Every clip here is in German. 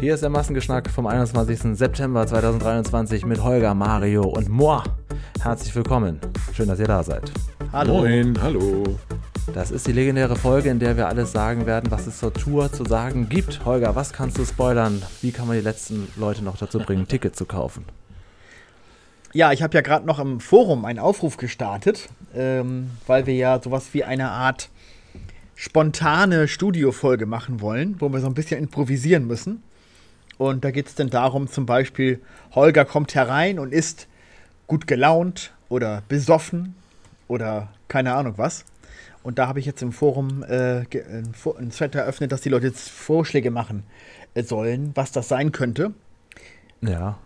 Hier ist der Massengeschnack vom 21. September 2023 mit Holger, Mario und moi. Herzlich willkommen. Schön, dass ihr da seid. Hallo. Moin, hallo. Das ist die legendäre Folge, in der wir alles sagen werden, was es zur Tour zu sagen gibt. Holger, was kannst du spoilern? Wie kann man die letzten Leute noch dazu bringen, ein Ticket zu kaufen? Ja, ich habe ja gerade noch im Forum einen Aufruf gestartet, ähm, weil wir ja sowas wie eine Art spontane Studiofolge machen wollen, wo wir so ein bisschen improvisieren müssen. Und da geht es dann darum, zum Beispiel, Holger kommt herein und ist gut gelaunt oder besoffen oder keine Ahnung was. Und da habe ich jetzt im Forum äh, ein Thread eröffnet, dass die Leute jetzt Vorschläge machen äh, sollen, was das sein könnte. Ja.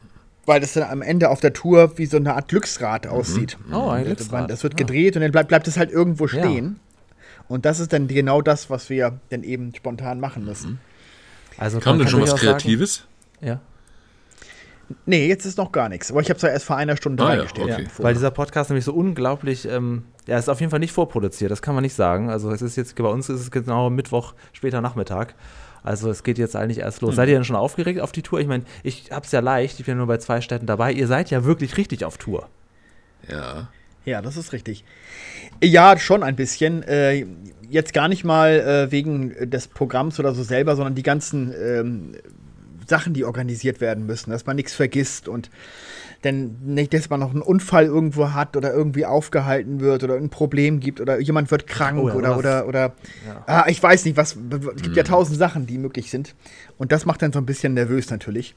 Weil das dann am Ende auf der Tour wie so eine Art Glücksrad mhm. aussieht. Oh, ein Glücksrad. Das wird gedreht ja. und dann bleibt, bleibt es halt irgendwo stehen. Ja. Und das ist dann genau das, was wir dann eben spontan machen müssen. Mhm. Also Kam denn schon was Kreatives? Sagen, ja. Nee, jetzt ist noch gar nichts. Aber ich habe es ja erst vor einer Stunde ah, reingestellt. Ja, okay. ja, weil dieser Podcast nämlich so unglaublich, ähm, ja, ist auf jeden Fall nicht vorproduziert, das kann man nicht sagen. Also es ist jetzt, bei uns ist es genau Mittwoch, später Nachmittag. Also es geht jetzt eigentlich erst los. Mhm. Seid ihr denn schon aufgeregt auf die Tour? Ich meine, ich habe es ja leicht, ich bin nur bei zwei Städten dabei. Ihr seid ja wirklich richtig auf Tour. Ja. Ja, das ist richtig. Ja, schon ein bisschen. Äh, jetzt gar nicht mal äh, wegen des Programms oder so selber, sondern die ganzen ähm, Sachen, die organisiert werden müssen, dass man nichts vergisst und denn nicht, dass man noch einen Unfall irgendwo hat oder irgendwie aufgehalten wird oder ein Problem gibt oder jemand wird krank oh ja, oder, oder, oder, ja. ah, ich weiß nicht, was, es gibt mhm. ja tausend Sachen, die möglich sind. Und das macht dann so ein bisschen nervös natürlich.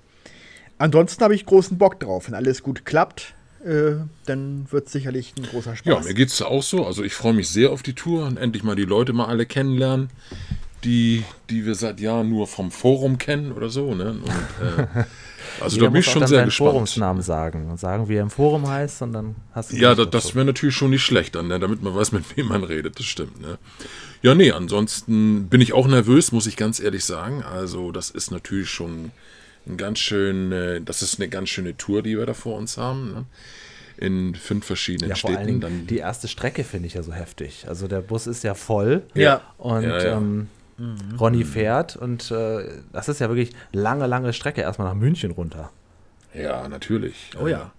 Ansonsten habe ich großen Bock drauf. Wenn alles gut klappt, äh, dann wird es sicherlich ein großer Spaß. Ja, mir geht es auch so. Also ich freue mich sehr auf die Tour und endlich mal die Leute mal alle kennenlernen die, die wir seit Jahren nur vom Forum kennen oder so. Ne? Und, äh, also da bin ich schon sehr gespannt. Forumsnamen sagen und sagen, wie er im Forum heißt und dann hast du. Ja, das, das wäre natürlich schon nicht schlecht, dann, ne? damit man weiß, mit wem man redet. Das stimmt. Ne? Ja, nee, ansonsten bin ich auch nervös, muss ich ganz ehrlich sagen. Also das ist natürlich schon ein ganz schön, äh, das ist eine ganz schöne Tour, die wir da vor uns haben. Ne? In fünf verschiedenen ja, vor Städten. Allen dann die erste Strecke finde ich ja so heftig. Also der Bus ist ja voll. Ja. Und ja, ja. Ähm, mhm. Ronny fährt. Und äh, das ist ja wirklich lange, lange Strecke erstmal nach München runter. Ja, natürlich. Oh ja.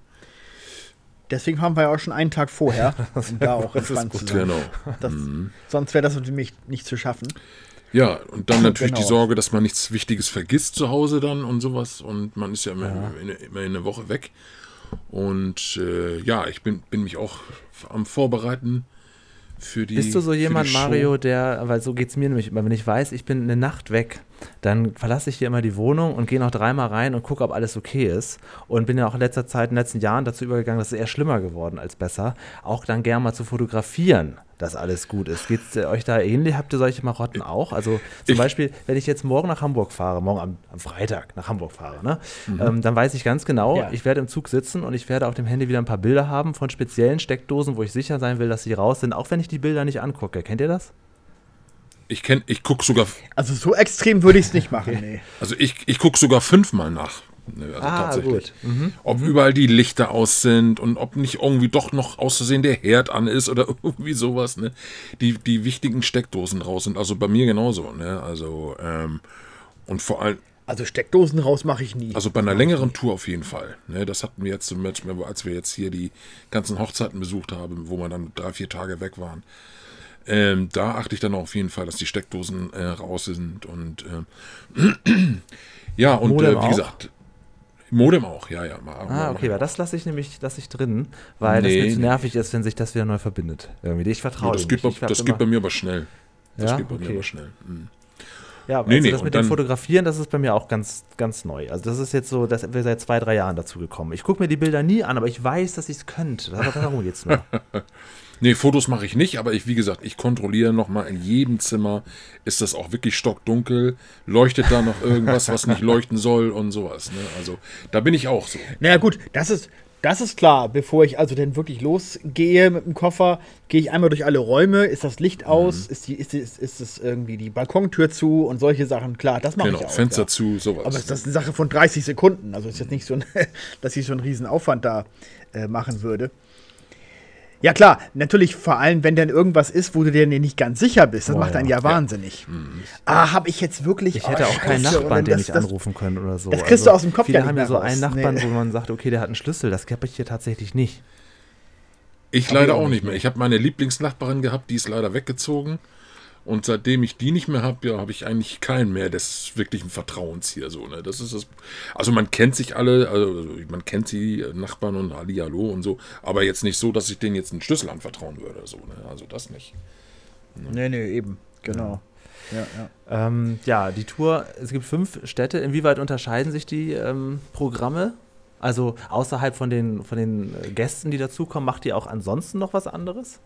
Deswegen haben wir ja auch schon einen Tag vorher, um da auch entspannt zu sein. Genau. Das, mhm. Sonst wäre das für mich nicht zu schaffen. Ja, und dann natürlich genau. die Sorge, dass man nichts Wichtiges vergisst zu Hause dann und sowas. Und man ist ja immer, ja. In, immer in eine Woche weg. Und äh, ja, ich bin, bin mich auch am Vorbereiten für die. Bist du so jemand, Mario, der, weil so geht es mir nämlich immer, wenn ich weiß, ich bin eine Nacht weg, dann verlasse ich hier immer die Wohnung und gehe noch dreimal rein und gucke, ob alles okay ist. Und bin ja auch in letzter Zeit, in den letzten Jahren dazu übergegangen, das ist eher schlimmer geworden als besser, auch dann gerne mal zu fotografieren dass alles gut ist. Geht es euch da ähnlich? Habt ihr solche Marotten auch? Also zum ich, Beispiel, wenn ich jetzt morgen nach Hamburg fahre, morgen am, am Freitag nach Hamburg fahre, ne? Mhm. Ähm, dann weiß ich ganz genau, ja. ich werde im Zug sitzen und ich werde auf dem Handy wieder ein paar Bilder haben von speziellen Steckdosen, wo ich sicher sein will, dass sie raus sind, auch wenn ich die Bilder nicht angucke. Kennt ihr das? Ich kenn, ich gucke sogar. Also so extrem würde ich es nicht machen, nee. Also ich, ich gucke sogar fünfmal nach. Also ah, tatsächlich. Gut. Mhm. Ob mhm. überall die Lichter aus sind und ob nicht irgendwie doch noch auszusehen der Herd an ist oder irgendwie sowas, ne? Die, die wichtigen Steckdosen raus sind. Also bei mir genauso, ne? Also, ähm, und vor allem. Also Steckdosen raus mache ich nie. Also bei einer längeren Tour auf jeden Fall. Ne, das hatten wir jetzt zum Beispiel, als wir jetzt hier die ganzen Hochzeiten besucht haben, wo wir dann drei, vier Tage weg waren. Ähm, da achte ich dann auf jeden Fall, dass die Steckdosen äh, raus sind und äh, ja, und äh, wie gesagt, Modem auch, ja, ja. Mal, ah, okay, weil das lasse ich nämlich lasse ich drin, weil nee, das mir zu nervig nee. ist, wenn sich das wieder neu verbindet. Irgendwie. Ich vertraue ja, das geht, nicht. Bei, das geht bei mir aber schnell. Das ja? geht bei okay. mir aber schnell. Mhm. Ja, aber nee, also das mit dem Fotografieren, das ist bei mir auch ganz, ganz neu. Also das ist jetzt so, dass wir seit zwei, drei Jahren dazu gekommen. Ich gucke mir die Bilder nie an, aber ich weiß, dass ich es könnte. Darum geht es nur. Nee, Fotos mache ich nicht, aber ich, wie gesagt, ich kontrolliere nochmal in jedem Zimmer, ist das auch wirklich stockdunkel, leuchtet da noch irgendwas, was nicht leuchten soll und sowas. Ne? Also da bin ich auch so. Naja gut, das ist, das ist klar. Bevor ich also denn wirklich losgehe mit dem Koffer, gehe ich einmal durch alle Räume. Ist das Licht aus? Mhm. Ist, die, ist, ist, ist es irgendwie die Balkontür zu und solche Sachen? Klar, das mache genau, ich auch. Fenster ja. zu, sowas. Aber ist das eine Sache von 30 Sekunden. Also ist jetzt nicht so, ein, dass ich so einen riesen Aufwand da äh, machen würde. Ja klar, natürlich vor allem, wenn dann irgendwas ist, wo du dir nicht ganz sicher bist. Das Boah, macht einen ja, ja. wahnsinnig. Ah, habe ich jetzt wirklich. Ich hätte oh, auch keinen Scheiße, Nachbarn, den das- ich das- anrufen können oder so. Also das kriegst du aus dem Kopf Viele ja nicht haben ja mehr so raus. einen Nachbarn, Nee. wo man sagt, okay, der hat einen Schlüssel. Das habe ich hier tatsächlich nicht. Ich leider auch nicht mehr. Ich habe meine Lieblingsnachbarin gehabt, die ist leider weggezogen. Und seitdem ich die nicht mehr habe, ja, habe ich eigentlich keinen mehr des wirklichen Vertrauens hier so. Ne? Das ist das. Also man kennt sich alle, also man kennt die äh, Nachbarn und Ali, hallo und so, aber jetzt nicht so, dass ich denen jetzt einen Schlüssel anvertrauen würde. So, ne? Also das nicht. Nee, nee, eben. Genau. Ja, ja. Ähm, ja, die Tour, es gibt fünf Städte. Inwieweit unterscheiden sich die ähm, Programme? Also außerhalb von den, von den äh, Gästen, die dazukommen, macht ihr auch ansonsten noch was anderes?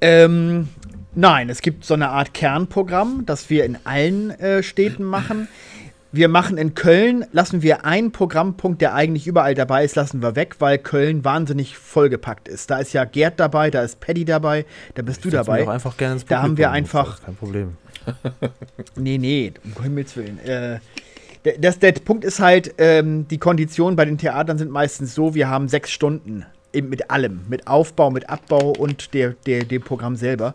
Ähm, nein, es gibt so eine Art Kernprogramm, das wir in allen äh, Städten machen. Wir machen in Köln, lassen wir einen Programmpunkt, der eigentlich überall dabei ist, lassen wir weg, weil Köln wahnsinnig vollgepackt ist. Da ist ja Gerd dabei, da ist Paddy dabei, da bist du Setz mich dabei. Doch einfach gerne ins Da haben wir Publikum, einfach- Kein Problem. Nee, nee, um Himmels Willen. Äh, der, das, der Punkt ist halt, ähm, die Konditionen bei den Theatern sind meistens so, wir haben sechs Stunden eben mit allem, mit Aufbau, mit Abbau und der, der, dem Programm selber.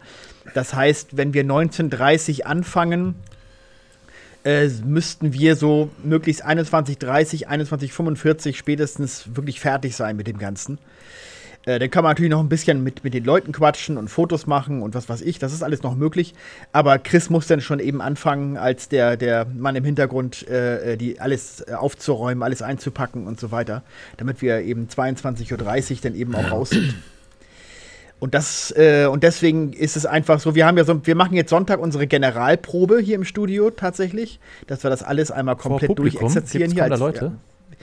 Das heißt, wenn wir 19.30 anfangen, äh, müssten wir so möglichst 21.30, 21.45 spätestens wirklich fertig sein mit dem Ganzen. Äh, dann kann man natürlich noch ein bisschen mit, mit den Leuten quatschen und Fotos machen und was weiß ich. Das ist alles noch möglich. Aber Chris muss dann schon eben anfangen, als der, der Mann im Hintergrund, äh, die alles äh, aufzuräumen, alles einzupacken und so weiter. Damit wir eben 22.30 Uhr dann eben auch raus sind. Und das, äh, und deswegen ist es einfach so, wir haben ja so, wir machen jetzt Sonntag unsere Generalprobe hier im Studio tatsächlich, dass wir das alles einmal komplett durchexerzieren hier. als- Leute? äh,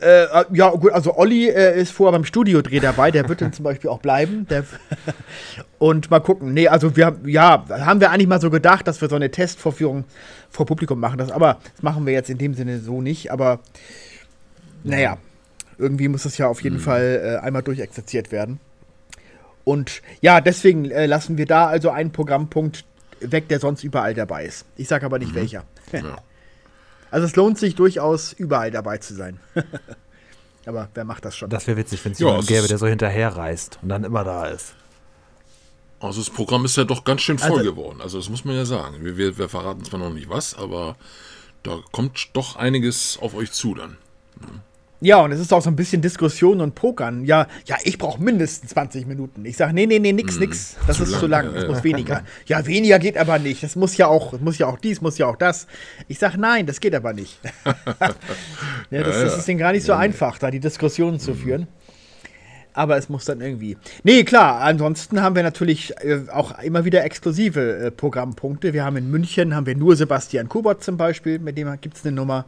äh, ja, gut, also Olli äh, ist vorher beim Studiodreh dabei, der wird dann zum Beispiel auch bleiben. Und mal gucken. Nee, also wir haben- ja, haben wir eigentlich mal so gedacht, dass wir so eine Testvorführung vor Publikum machen. Das, aber das machen wir jetzt in dem Sinne so nicht. Aber naja, irgendwie muss es ja auf jeden Fall äh, einmal durchexerziert werden. Und ja, deswegen äh, lassen wir da also einen Programmpunkt weg, der sonst überall dabei ist. Ich sage aber nicht welcher. Ja. Also es lohnt sich durchaus, überall dabei zu sein. Aber wer macht das schon? Das wäre witzig, wenn es Ja, jemanden gäbe, der so hinterher reist und dann immer da ist. Also das Programm ist ja doch ganz schön voll Also- geworden. Also das muss man ja sagen. Wir, wir, wir verraten zwar noch nicht was, aber da kommt doch einiges auf euch zu dann. Ja, und es ist auch so ein bisschen Diskussion und Pokern. Ja, ja, ich brauche mindestens 20 Minuten. Ich sage, nee, nee, nee, nix, nix. Das zu ist lang, zu lang. ja, Das ja. muss weniger. Ja, weniger geht aber nicht. Das muss ja auch, muss ja auch dies, muss ja auch das. Ich sage, nein, das geht aber nicht. ja, das, das ist denen gar nicht so einfach, da die Diskussionen zu führen. Aber es muss dann irgendwie. Nee, klar, ansonsten haben wir natürlich äh, auch immer wieder exklusive äh, Programmpunkte. Wir haben in München haben wir nur Sebastian Kubert zum Beispiel, mit dem gibt es eine Nummer,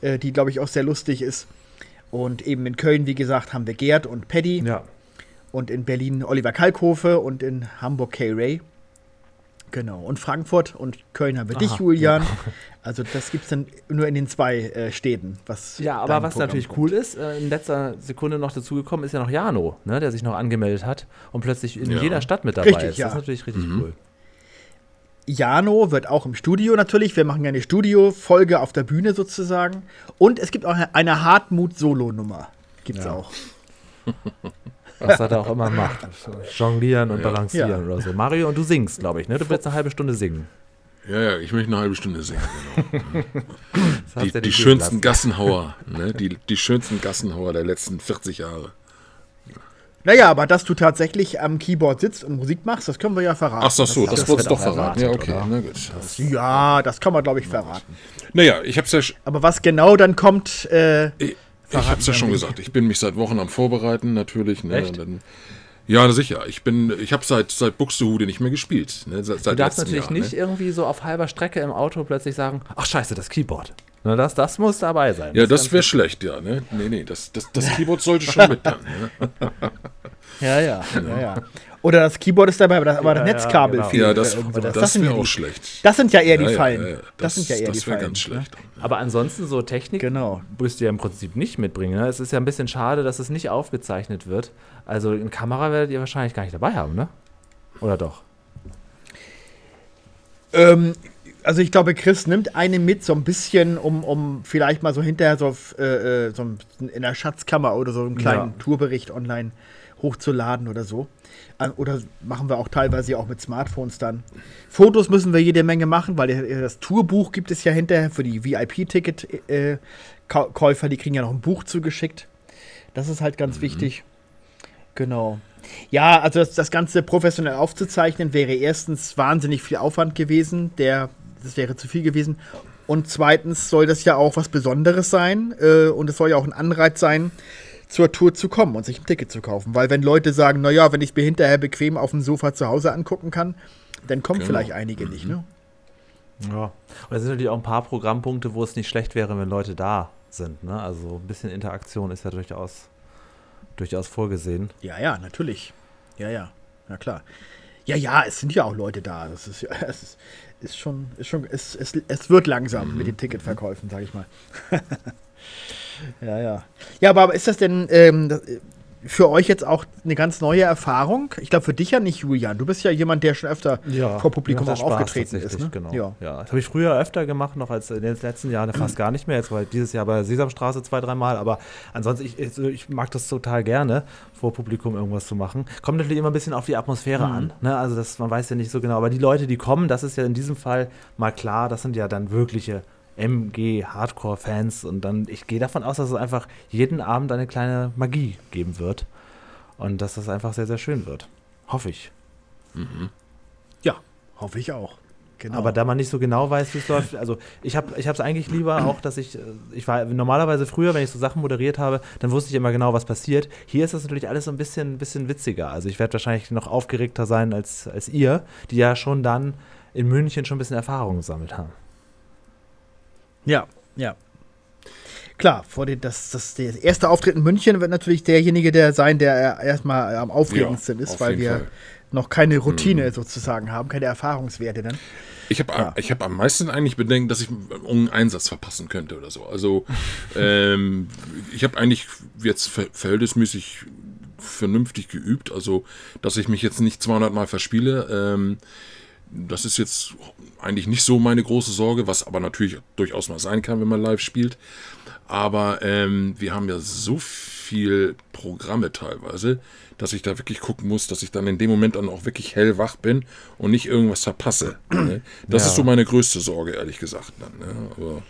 äh, die, glaube ich, auch sehr lustig ist. Und eben in Köln, wie gesagt, haben wir Gerd und Paddy. Ja. Und in Berlin Oliver Kalkofe und in Hamburg Kay Ray. Genau. Und Frankfurt und Köln haben wir dich, Aha, Julian. Also das gibt es dann nur in den zwei äh, Städten. Was Ja, aber was Programm natürlich kommt. cool ist, äh, in letzter Sekunde noch dazugekommen ist ja noch Jano, ne, der sich noch angemeldet hat und plötzlich in Ja. jeder Stadt mit dabei Richtig, ist. ja. Das ist natürlich richtig cool. Jano wird auch im Studio natürlich. Wir machen ja eine Studio-Folge auf der Bühne sozusagen. Und es gibt auch eine, eine Hartmut-Solo-Nummer. Gibt's Ja. auch. Was er da auch immer macht. Jonglieren und Ja. balancieren Ja. oder so. Mario, und du singst, glaube ich, ne? Du willst eine halbe Stunde singen. Ja, ja, ich möchte eine halbe Stunde singen. Genau. Hast Die, dir die schönsten lassen. Gassenhauer, ne? die, die schönsten Gassenhauer der letzten 40 Jahre. Naja, aber dass du tatsächlich am Keyboard sitzt und Musik machst, das können wir ja verraten. Ach, das so, das, das wird doch auch verraten. Ja, okay, oder? na gut. Ja, das kann man, glaube ich, verraten. Naja, ich hab's ja, sch- Aber was genau dann kommt, äh, ich, ich Verraten hab's ja schon nicht. gesagt. Ich bin mich seit Wochen am Vorbereiten, natürlich. Ne? Echt? Dann, ja, sicher. Ich bin, ich habe seit, seit Buxtehude nicht mehr gespielt. Ne? Seit, Du darfst natürlich Jahr, nicht Ne? irgendwie so auf halber Strecke im Auto plötzlich sagen, ach scheiße, das Keyboard. Na, das, das muss dabei sein. Ja, das ganz wäre schlecht, ja. Ne? Nee, nee, das, das, das Keyboard sollte schon mit dann. Ne? ja, ja, ja, ja. Oder das Keyboard ist dabei, aber das, aber das Ja, ja, Netzkabel genau. fehlt. Ja, das, das sind wäre ja auch die- schlecht. Das sind ja eher die Ja, ja, Fallen. ja, ja. Das, sind ja eher die Das wäre Fallen. ganz ne? schlecht. Aber ansonsten so Technik Genau. müsst ihr im Prinzip nicht mitbringen. Ne? Es ist ja ein bisschen schade, dass es nicht aufgezeichnet wird. Also eine Kamera werdet ihr wahrscheinlich gar nicht dabei haben, ne? Oder doch? Ähm, Also ich glaube, Chris nimmt eine mit, so ein bisschen, um, um vielleicht mal so hinterher so, äh, äh, so in der Schatzkammer oder so einen kleinen Ja. Tourbericht online hochzuladen oder so. Äh, Oder machen wir auch teilweise auch mit Smartphones dann. Fotos müssen wir jede Menge machen, weil äh, das Tourbuch gibt es ja hinterher für die VIP-Ticket-Käufer, die kriegen ja noch ein Buch zugeschickt. Das ist halt ganz wichtig. Genau. Ja, also das, das Ganze professionell aufzuzeichnen wäre erstens wahnsinnig viel Aufwand gewesen. Der, das wäre zu viel gewesen. Und zweitens soll das ja auch was Besonderes sein. Äh, und es soll ja auch ein Anreiz sein, zur Tour zu kommen und sich ein Ticket zu kaufen. Weil wenn Leute sagen, naja, wenn ich mir hinterher bequem auf dem Sofa zu Hause angucken kann, dann kommen Genau. vielleicht einige nicht. Ne? Ja. Und es sind natürlich auch ein paar Programmpunkte, wo es nicht schlecht wäre, wenn Leute da sind. Ne? Also ein bisschen Interaktion ist ja durchaus, durchaus vorgesehen. Ja, ja, natürlich. Ja, ja, na klar. Ja, ja, es sind ja auch Leute da. Das ist, ja- es ist, ist schon, ist schon, es, es, es wird langsam mit den Ticketverkäufen, sag ich mal. ja, ja. Ja, aber ist das denn ähm, äh, für euch jetzt auch eine ganz neue Erfahrung? Ich glaube, für dich ja nicht, Julian. Du bist ja jemand, der schon öfter vor Publikum auch Spaß aufgetreten ist. Ne? Genau. Ja. Ja. Das habe ich früher öfter gemacht, noch als in den letzten Jahren fast gar nicht mehr. Jetzt war dieses Jahr bei Sesamstraße zwei, dreimal. Aber ansonsten, ich, ich, mag das total gerne, vor Publikum irgendwas zu machen. Kommt natürlich immer ein bisschen auf die Atmosphäre an. Ne? Also das, man weiß ja nicht so genau. Aber die Leute, die kommen, das ist ja in diesem Fall mal klar, das sind ja dann wirkliche MG-Hardcore-Fans. Und dann, ich gehe davon aus, dass es einfach jeden Abend eine kleine Magie geben wird. Und dass das einfach sehr, sehr schön wird. Hoffe ich. ja, hoffe ich auch. Genau. Aber da man nicht so genau weiß, wie es läuft, also ich habe ich es eigentlich lieber auch, dass ich, äh, ich war normalerweise früher, wenn ich so Sachen moderiert habe, dann wusste ich immer genau, was passiert. Hier ist das natürlich alles so ein bisschen, bisschen witziger. Also ich werde wahrscheinlich noch aufgeregter sein als, als ihr, die ja schon dann in München schon ein bisschen Erfahrung gesammelt haben. Ja, ja. Klar, vor den, das, das, der erste Auftritt in München wird natürlich derjenige der sein, der erstmal am aufregendsten Ja, ist, weil wir Fall. Mhm. noch keine Routine sozusagen haben, keine Erfahrungswerte dann. Ich habe Ja. ich hab am meisten eigentlich Bedenken, dass ich einen Einsatz verpassen könnte oder so. Also ähm, ich habe eigentlich jetzt ver verhältnismäßig vernünftig geübt, also dass ich mich jetzt nicht 200 Mal verspiele. Ähm, das ist jetzt eigentlich nicht so meine große Sorge, was aber natürlich durchaus mal sein kann, wenn man live spielt. Aber ähm, wir haben ja so viel Programme teilweise, dass ich da wirklich gucken muss, dass ich dann in dem Moment dann auch wirklich hellwach bin und nicht irgendwas verpasse. ne? Das Ja. ist so meine größte Sorge, ehrlich gesagt. Dann, ne? Aber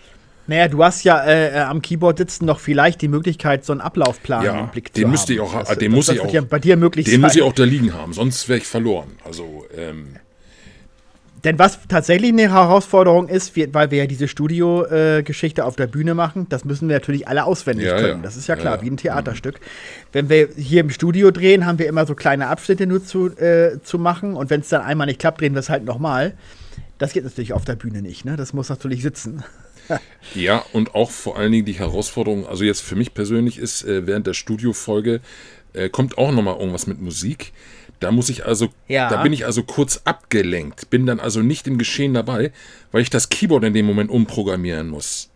Naja, du hast ja äh, äh, am Keyboard sitzen noch vielleicht die Möglichkeit, so einen Ablaufplan Ja, im Blick den zu müsste haben. ich auch Das- den das- muss das ich auch- Ja bei dir möglich den sein. muss ich auch da liegen haben, sonst wäre ich verloren. Also, ähm, Denn was tatsächlich eine Herausforderung ist, wir, weil wir ja diese Studio-Geschichte auf der Bühne machen, das müssen wir natürlich alle auswendig Ja, können. ja. Das ist ja klar, ja. wie ein Theaterstück. Wenn wir hier im Studio drehen, haben wir immer so kleine Abschnitte nur zu, äh, zu machen. Und wenn es dann einmal nicht klappt, drehen wir es halt nochmal. Das geht natürlich auf der Bühne nicht. Ne? Das muss natürlich sitzen. Ja, und auch vor allen Dingen die Herausforderung, also jetzt für mich persönlich ist, äh, während der Studiofolge äh, kommt auch nochmal irgendwas mit Musik. Da muss ich also, Ja. da bin ich also kurz abgelenkt, bin dann also nicht im Geschehen dabei, weil ich das Keyboard in dem Moment umprogrammieren muss.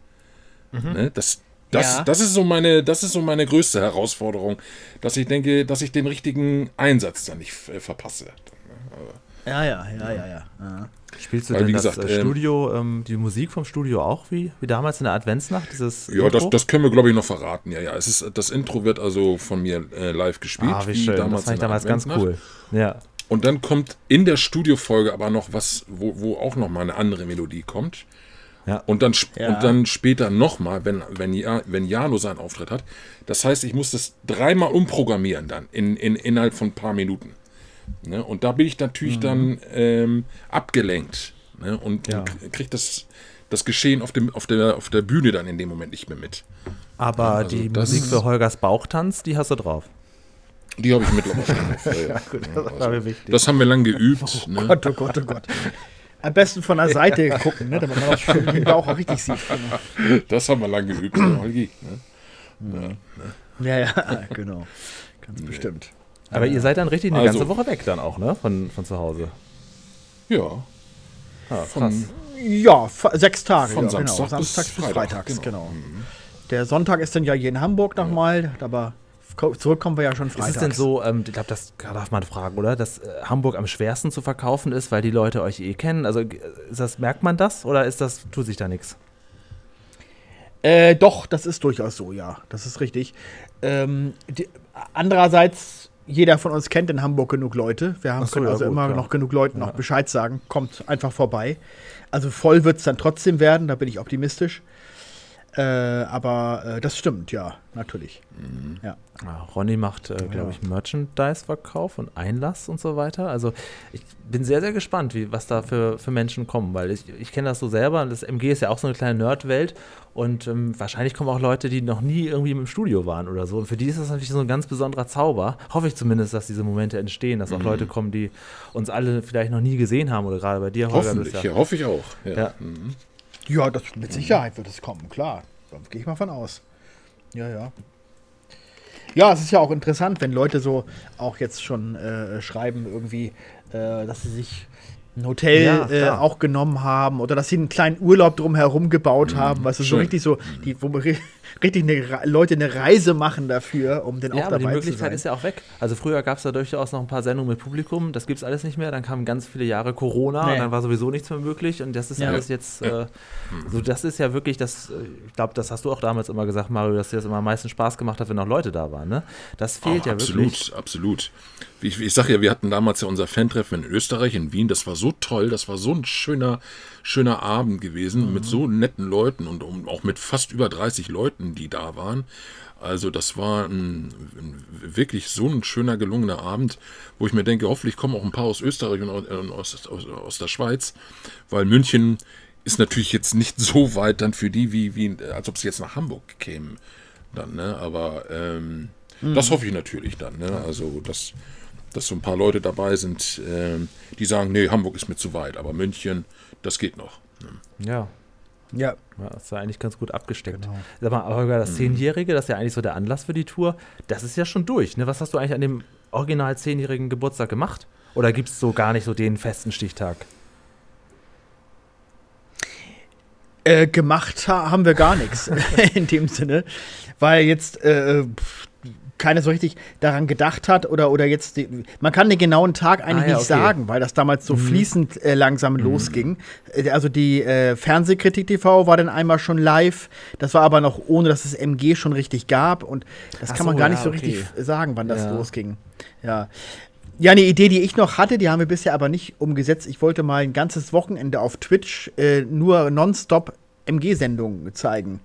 Ne? Das, das, Ja. das ist so meine, das ist so meine größte Herausforderung, dass ich denke, dass ich den richtigen Einsatz dann nicht äh, verpasse. Ja, ja, ja, ja, ja. Spielst du Weil, denn wie das gesagt, äh, ähm, Studio, ähm, die Musik vom Studio auch wie, wie damals in der Adventsnacht? Dieses Ja, das, Intro? das können wir, glaube ich, noch verraten. Ja, ja. Es ist, das Intro wird also von mir äh, live gespielt. ah, wie schön. das fand in ich der damals ganz cool. Ja. Und dann kommt in der Studiofolge aber noch was, wo, wo auch noch mal eine andere Melodie kommt. Ja. Und dann, Ja. und dann später nochmal, wenn, wenn, ja, wenn Jano seinen Auftritt hat. Das heißt, ich muss das dreimal umprogrammieren dann, in, in, innerhalb von ein paar Minuten. Ne? Und da bin ich natürlich Mhm. dann ähm, abgelenkt. Ne? Und, Ja. und kriege das, das Geschehen auf, dem, auf, der, auf der Bühne dann in dem Moment nicht mehr mit. Aber also die Musik für Holgers Bauchtanz, die hast du drauf. Die habe ich mittlerweile drauf. Ja, ja. Das war mir wichtig. Das haben wir lang geübt. Ne? Gott, oh Gott, oh Gott. Am besten von der Seite gucken, ne, damit man auch schön den Bauch auch richtig sieht. Das haben wir lang geübt, Holgi. Ne? Ja, ja, genau. Ganz bestimmt. Aber ihr seid dann richtig eine Also- ganze Woche weg dann auch, ne? Von, von zu Hause. Ja. Ah, Von-. Ja, sechs Tage. Von ja, Samstag genau. bis Samstags bis, Freitag, Freitags, genau. genau. Der Sonntag ist dann ja hier in Hamburg nochmal, aber zurückkommen wir ja schon freitags. Ist es denn so, ähm, ich glaube, das darf man fragen, oder? Dass äh, Hamburg am schwersten zu verkaufen ist, weil die Leute euch eh kennen? Also das, merkt man das oder ist das, tut sich da nichts? Äh, doch, das ist durchaus so, ja. Das ist richtig. Ähm, die, andererseits, jeder von uns kennt in Hamburg genug Leute. Wir haben so, können also ja, gut, immer ja. noch genug Leuten ja. noch Bescheid sagen. Kommt einfach vorbei. Also voll wird es dann trotzdem werden, da bin ich optimistisch. Äh, aber äh, das stimmt, ja, natürlich. Mhm. Ja. Ja, Ronny macht, äh, glaube ich, Merchandise-Verkauf und Einlass und so weiter. Also ich bin sehr, sehr gespannt, wie, was da für, für Menschen kommen, weil ich, ich kenne das so selber. Das MG ist ja auch so eine kleine Nerdwelt und ähm, wahrscheinlich kommen auch Leute, die noch nie irgendwie im Studio waren oder so. Und für die ist das natürlich so ein ganz besonderer Zauber. Hoffe ich zumindest, dass diese Momente entstehen, dass auch mhm. Leute kommen, die uns alle vielleicht noch nie gesehen haben oder gerade bei dir, Holger. Hoffentlich, ja, hoffe ich auch. Ja, ja. Mhm. Ja das, mit Sicherheit wird es kommen, klar. Da gehe ich mal von aus. Ja, ja. Ja, es ist ja auch interessant, wenn Leute so auch jetzt schon äh, schreiben, irgendwie, äh, dass sie sich ein Hotel ja, äh, auch genommen haben oder dass sie einen kleinen Urlaub drumherum gebaut mhm, haben, weißt du, so richtig so, die, wo richtig eine, Leute eine Reise machen dafür, um den ja, auch aber dabei die Möglichkeit ist ja auch weg. Also früher gab es da durchaus noch ein paar Sendungen mit Publikum, das gibt es alles nicht mehr. Dann kamen ganz viele Jahre Corona nee. und dann war sowieso nichts mehr möglich und das ist ja. alles jetzt, äh, so das ist ja wirklich das, äh, ich glaube, das hast du auch damals immer gesagt, Mario, dass dir das immer am meisten Spaß gemacht hat, wenn noch Leute da waren. Ne? Das fehlt oh, ja absolut, wirklich. Absolut, absolut. Ich, ich sage ja, wir hatten damals ja unser Fan-Treffen in Österreich, in Wien. Das war so toll, das war so ein schöner, schöner Abend gewesen mhm. mit so netten Leuten und auch mit fast über 30 Leuten, die da waren. Also das war ein, ein, wirklich so ein schöner, gelungener Abend, wo ich mir denke, hoffentlich kommen auch ein paar aus Österreich und aus, aus, aus der Schweiz, weil München ist natürlich jetzt nicht so weit dann für die, wie, wie als ob sie jetzt nach Hamburg kämen. Dann, ne? Aber ähm, mhm. das hoffe ich natürlich dann. Ne? Also das dass so ein paar Leute dabei sind, äh, die sagen, nee, Hamburg ist mir zu weit, aber München, das geht noch. Ja. Ja. ja. Das ist ja eigentlich ganz gut abgesteckt. Genau. Sag mal, aber das mhm. Zehnjährige, das ist ja eigentlich so der Anlass für die Tour, das ist ja schon durch. Ne? Was hast du eigentlich an dem original zehnjährigen Geburtstag gemacht? Oder gibt es so gar nicht so den festen Stichtag? Äh, gemacht ha haben wir gar nichts in dem Sinne, weil jetzt äh, keiner so richtig daran gedacht hat oder, oder jetzt, die, man kann den genauen Tag eigentlich ah, ja, nicht okay. sagen, weil das damals so mhm. fließend äh, langsam mhm. losging. Äh, also die äh, Fernsehkritik TV war dann einmal schon live, das war aber noch ohne, dass es MG schon richtig gab und das Ach kann man so, gar nicht ja, so okay. richtig sagen, wann das ja. losging. Ja. Ja, eine Idee, die ich noch hatte, die haben wir bisher aber nicht umgesetzt. Ich wollte mal ein ganzes Wochenende auf Twitch äh, nur nonstop MG-Sendungen zeigen.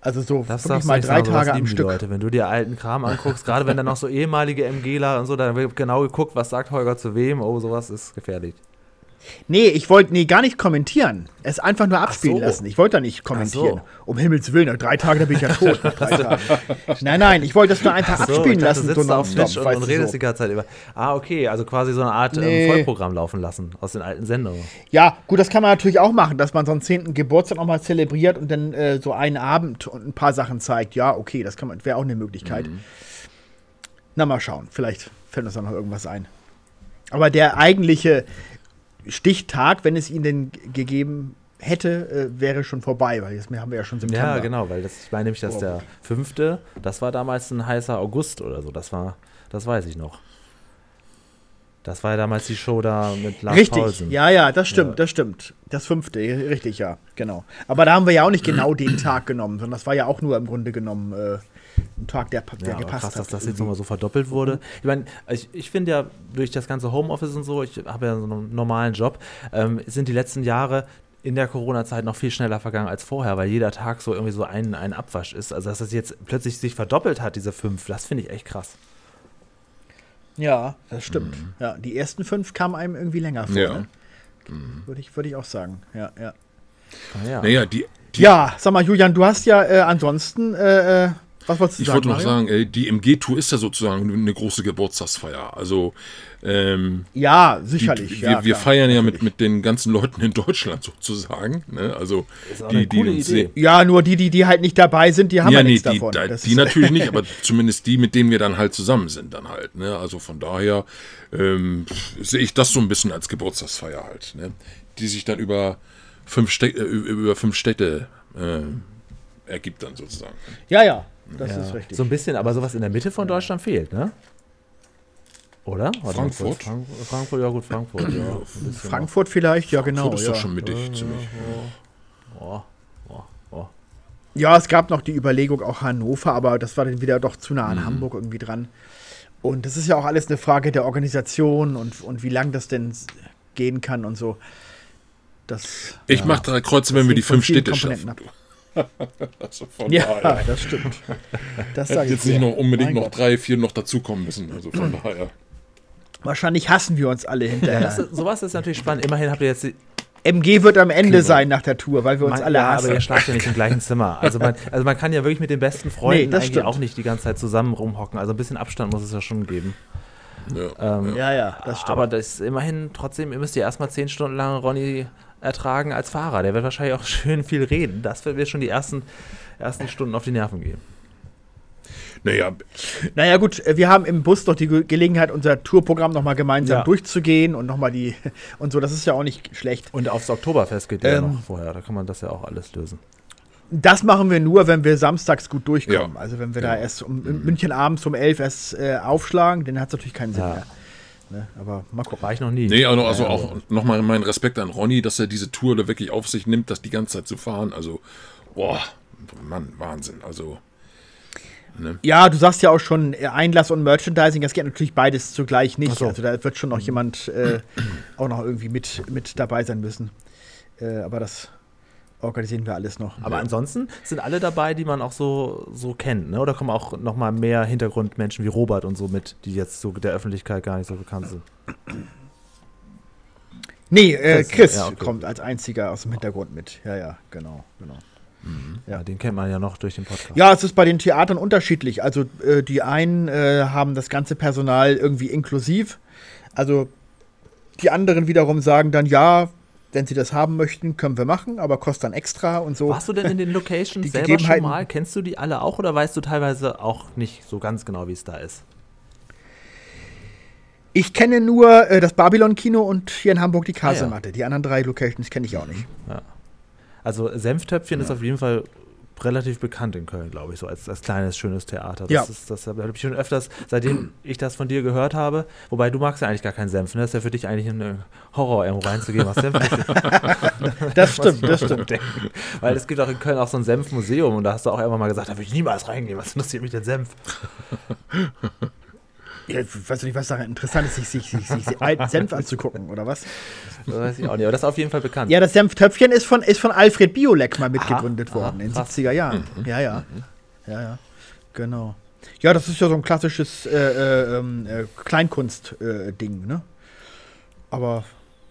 Also so das wirklich mal drei sagen, Tage am Stück. Leute, wenn du dir alten Kram anguckst, gerade wenn da noch so ehemalige MGler und so, dann wird genau geguckt, was sagt Holger zu wem. Oh, sowas ist gefährlich. Nee, ich wollte nee, gar nicht kommentieren. Es einfach nur abspielen so. lassen. Ich wollte da nicht kommentieren. So. Um Himmels Willen, nach drei Tagen, da bin ich ja tot. Nein, nein, ich wollte das nur einfach so, abspielen dachte, lassen. Du sitzt so auf Twitch und, und redest die ganze Zeit über. Ah, okay, also quasi so eine Art ähm, nee. Vollprogramm laufen lassen aus den alten Sendungen. Ja, gut, das kann man natürlich auch machen, dass man so einen zehnten Geburtstag nochmal zelebriert und dann äh, so einen Abend und ein paar Sachen zeigt. Ja, okay, das wäre auch eine Möglichkeit. Mhm. Na, mal schauen. Vielleicht fällt uns da noch irgendwas ein. Aber der eigentliche Stichtag, wenn es ihn denn gegeben hätte, äh, wäre schon vorbei, weil jetzt haben wir ja schon September. Ja, genau, weil das, ich meine nämlich, dass der fünfte, das war damals ein heißer August oder so, das war, das weiß ich noch. Das war ja damals die Show da mit Lars Richtig, Paulsen. ja, ja, das stimmt, ja. das stimmt. Das fünfte, richtig, ja, genau. Aber da haben wir ja auch nicht genau den Tag genommen, sondern das war ja auch nur im Grunde genommen äh, ein Tag, der, der ja, gepasst krass, hat. dass das jetzt nochmal so verdoppelt wurde. Ich meine, ich, ich finde ja, durch das ganze Homeoffice und so, ich habe ja so einen normalen Job, ähm, sind die letzten Jahre in der Corona-Zeit noch viel schneller vergangen als vorher, weil jeder Tag so irgendwie so ein, ein Abwasch ist. Also, dass das jetzt plötzlich sich verdoppelt hat, diese fünf, das finde ich echt krass. Ja, das stimmt. Mhm. Ja, die ersten fünf kamen einem irgendwie länger vor. Ja. Ne? Mhm. Würde ich, würd ich auch sagen. Ja, ja. Ah, ja. Naja, die, die, ja, sag mal, Julian, du hast ja äh, ansonsten äh, äh was wolltest du ich sagen? Ich wollte noch sagen, ey, die MG-Tour ist ja sozusagen eine große Geburtstagsfeier. Also ähm, ja, sicherlich. Die, wir, ja, wir feiern ja mit, mit den ganzen Leuten in Deutschland sozusagen. Ne? Also die, die uns sehen. Ja, nur die, die, die halt nicht dabei sind, die haben ja, ja nichts die, davon. Da, die natürlich nicht, aber zumindest die, mit denen wir dann halt zusammen sind, dann halt. Ne? Also von daher ähm, sehe ich das so ein bisschen als Geburtstagsfeier halt, ne? die sich dann über fünf, Städte, äh, über fünf Städte äh, ergibt dann sozusagen. Ja, ja, Das ja. ist richtig. So ein bisschen, aber sowas in der Mitte von Deutschland fehlt, ne? Oder? Warte mal Frankfurt? kurz. Frank Frankfurt, ja gut, Frankfurt, ja. Frankfurt vielleicht, ja genau. Frankfurt ist ja. doch schon mittig, ziemlich. Oh, oh, oh. Ja, es gab noch die Überlegung auch Hannover, aber das war dann wieder doch zu Mhm. nah an Hamburg irgendwie dran. Und das ist ja auch alles eine Frage der Organisation und, und wie lang das denn gehen kann und so. Das Ich mach drei Kreuze, wenn wir die fünf Städte Komponenten schaffen. ab. Also von Ja, daher. das stimmt. Das sage ich jetzt nicht noch unbedingt Mein noch Gott. drei, vier noch dazukommen müssen. Also von daher. Wahrscheinlich hassen wir uns alle Ja, hinterher. das ist, sowas ist natürlich spannend. Immerhin habt ihr jetzt die, MG wird am Ende Genau. sein nach der Tour, weil wir uns man, alle ja, hassen. aber ihr schlaft ja nicht im gleichen Zimmer. Also man, also man kann ja wirklich mit den besten Freunden Nee, das eigentlich stimmt. auch nicht die ganze Zeit zusammen rumhocken. Also ein bisschen Abstand muss es ja schon geben. Ja. Ähm, ja, ja, das stimmt. Aber das ist immerhin trotzdem, ihr müsst ja erstmal zehn Stunden lang Ronny ertragen als Fahrer. Der wird wahrscheinlich auch schön viel reden. Das wird mir schon die ersten, ersten Stunden auf die Nerven gehen. Naja, Naja, gut, äh, wir haben im Bus noch die Ge Gelegenheit, unser Tourprogramm nochmal gemeinsam Ja. durchzugehen und nochmal die und so. Das ist ja auch nicht schlecht. Und aufs Oktoberfest geht ja Ähm, noch vorher. Da kann man das ja auch alles lösen. Das machen wir nur, wenn wir samstags gut durchkommen. Ja. Also wenn wir Genau. da erst um, in München abends um 11 erst äh, aufschlagen, dann hat es natürlich keinen Sinn Ja. mehr. Ne? Aber mal gucken. War ich noch nie. nee, also, also Ja, auch nochmal mein Respekt an Ronny, dass er diese Tour da wirklich auf sich nimmt, das die ganze Zeit zu fahren. Also, boah, Mann, Wahnsinn. Also, Ja, du sagst ja auch schon Einlass und Merchandising, das geht natürlich beides zugleich nicht. So. Also da wird schon noch jemand äh, auch noch irgendwie mit, mit dabei sein müssen. Äh, aber das organisieren wir alles noch. Aber ansonsten sind alle dabei, die man auch so, so kennt, ne? Oder kommen auch noch mal mehr Hintergrundmenschen wie Robert und so mit, die jetzt so der Öffentlichkeit gar nicht so bekannt sind. Nee, äh, Chris, ja, okay. kommt als einziger aus dem Hintergrund mit. Ja, ja, genau, genau. Ja, den kennt man ja noch durch den Podcast. Ja, es ist bei den Theatern unterschiedlich. Also äh, die einen äh, haben das ganze Personal irgendwie inklusiv. Also die anderen wiederum sagen dann, ja, wenn sie das haben möchten, können wir machen, aber kostet dann extra und so. Warst du denn in den Locations Die selber schon mal? Kennst du die alle auch oder weißt du teilweise auch nicht so ganz genau, wie es da ist? Ich kenne nur äh, das Babylon-Kino und hier in Hamburg die Ah, ja. Kasematte. Die anderen drei Locations kenne ich auch nicht. Also Senftöpfchen ist auf jeden Fall relativ bekannt in Köln, glaube ich, so als, als kleines, schönes Theater. Das Ja. ist, das habe ich schon öfters, seitdem ich das von dir gehört habe, wobei du magst ja eigentlich gar keinen Senf, ne? Das ist ja für dich eigentlich ein Horror, irgendwo reinzugehen, was Senf Das stimmt, das stimmt. denken. Weil es gibt auch in Köln auch so ein Senfmuseum und da hast du auch irgendwann mal gesagt, da würde ich niemals reingehen, was interessiert mich denn Senf? Ja, ich weiß nicht, was daran interessant ist, sich, sich, sich, sich alten Senf anzugucken, oder was? Das weiß ich auch nicht, aber das ist auf jeden Fall bekannt. Ja, das Senftöpfchen ist von, ist von Alfred Biolek mal mitgegründet aha, worden in den krass. 70er Jahren. Ja, ja. Ja, ja. Genau. Ja, das ist ja so ein klassisches äh, äh, ähm, äh, Kleinkunst-Ding, ne? Aber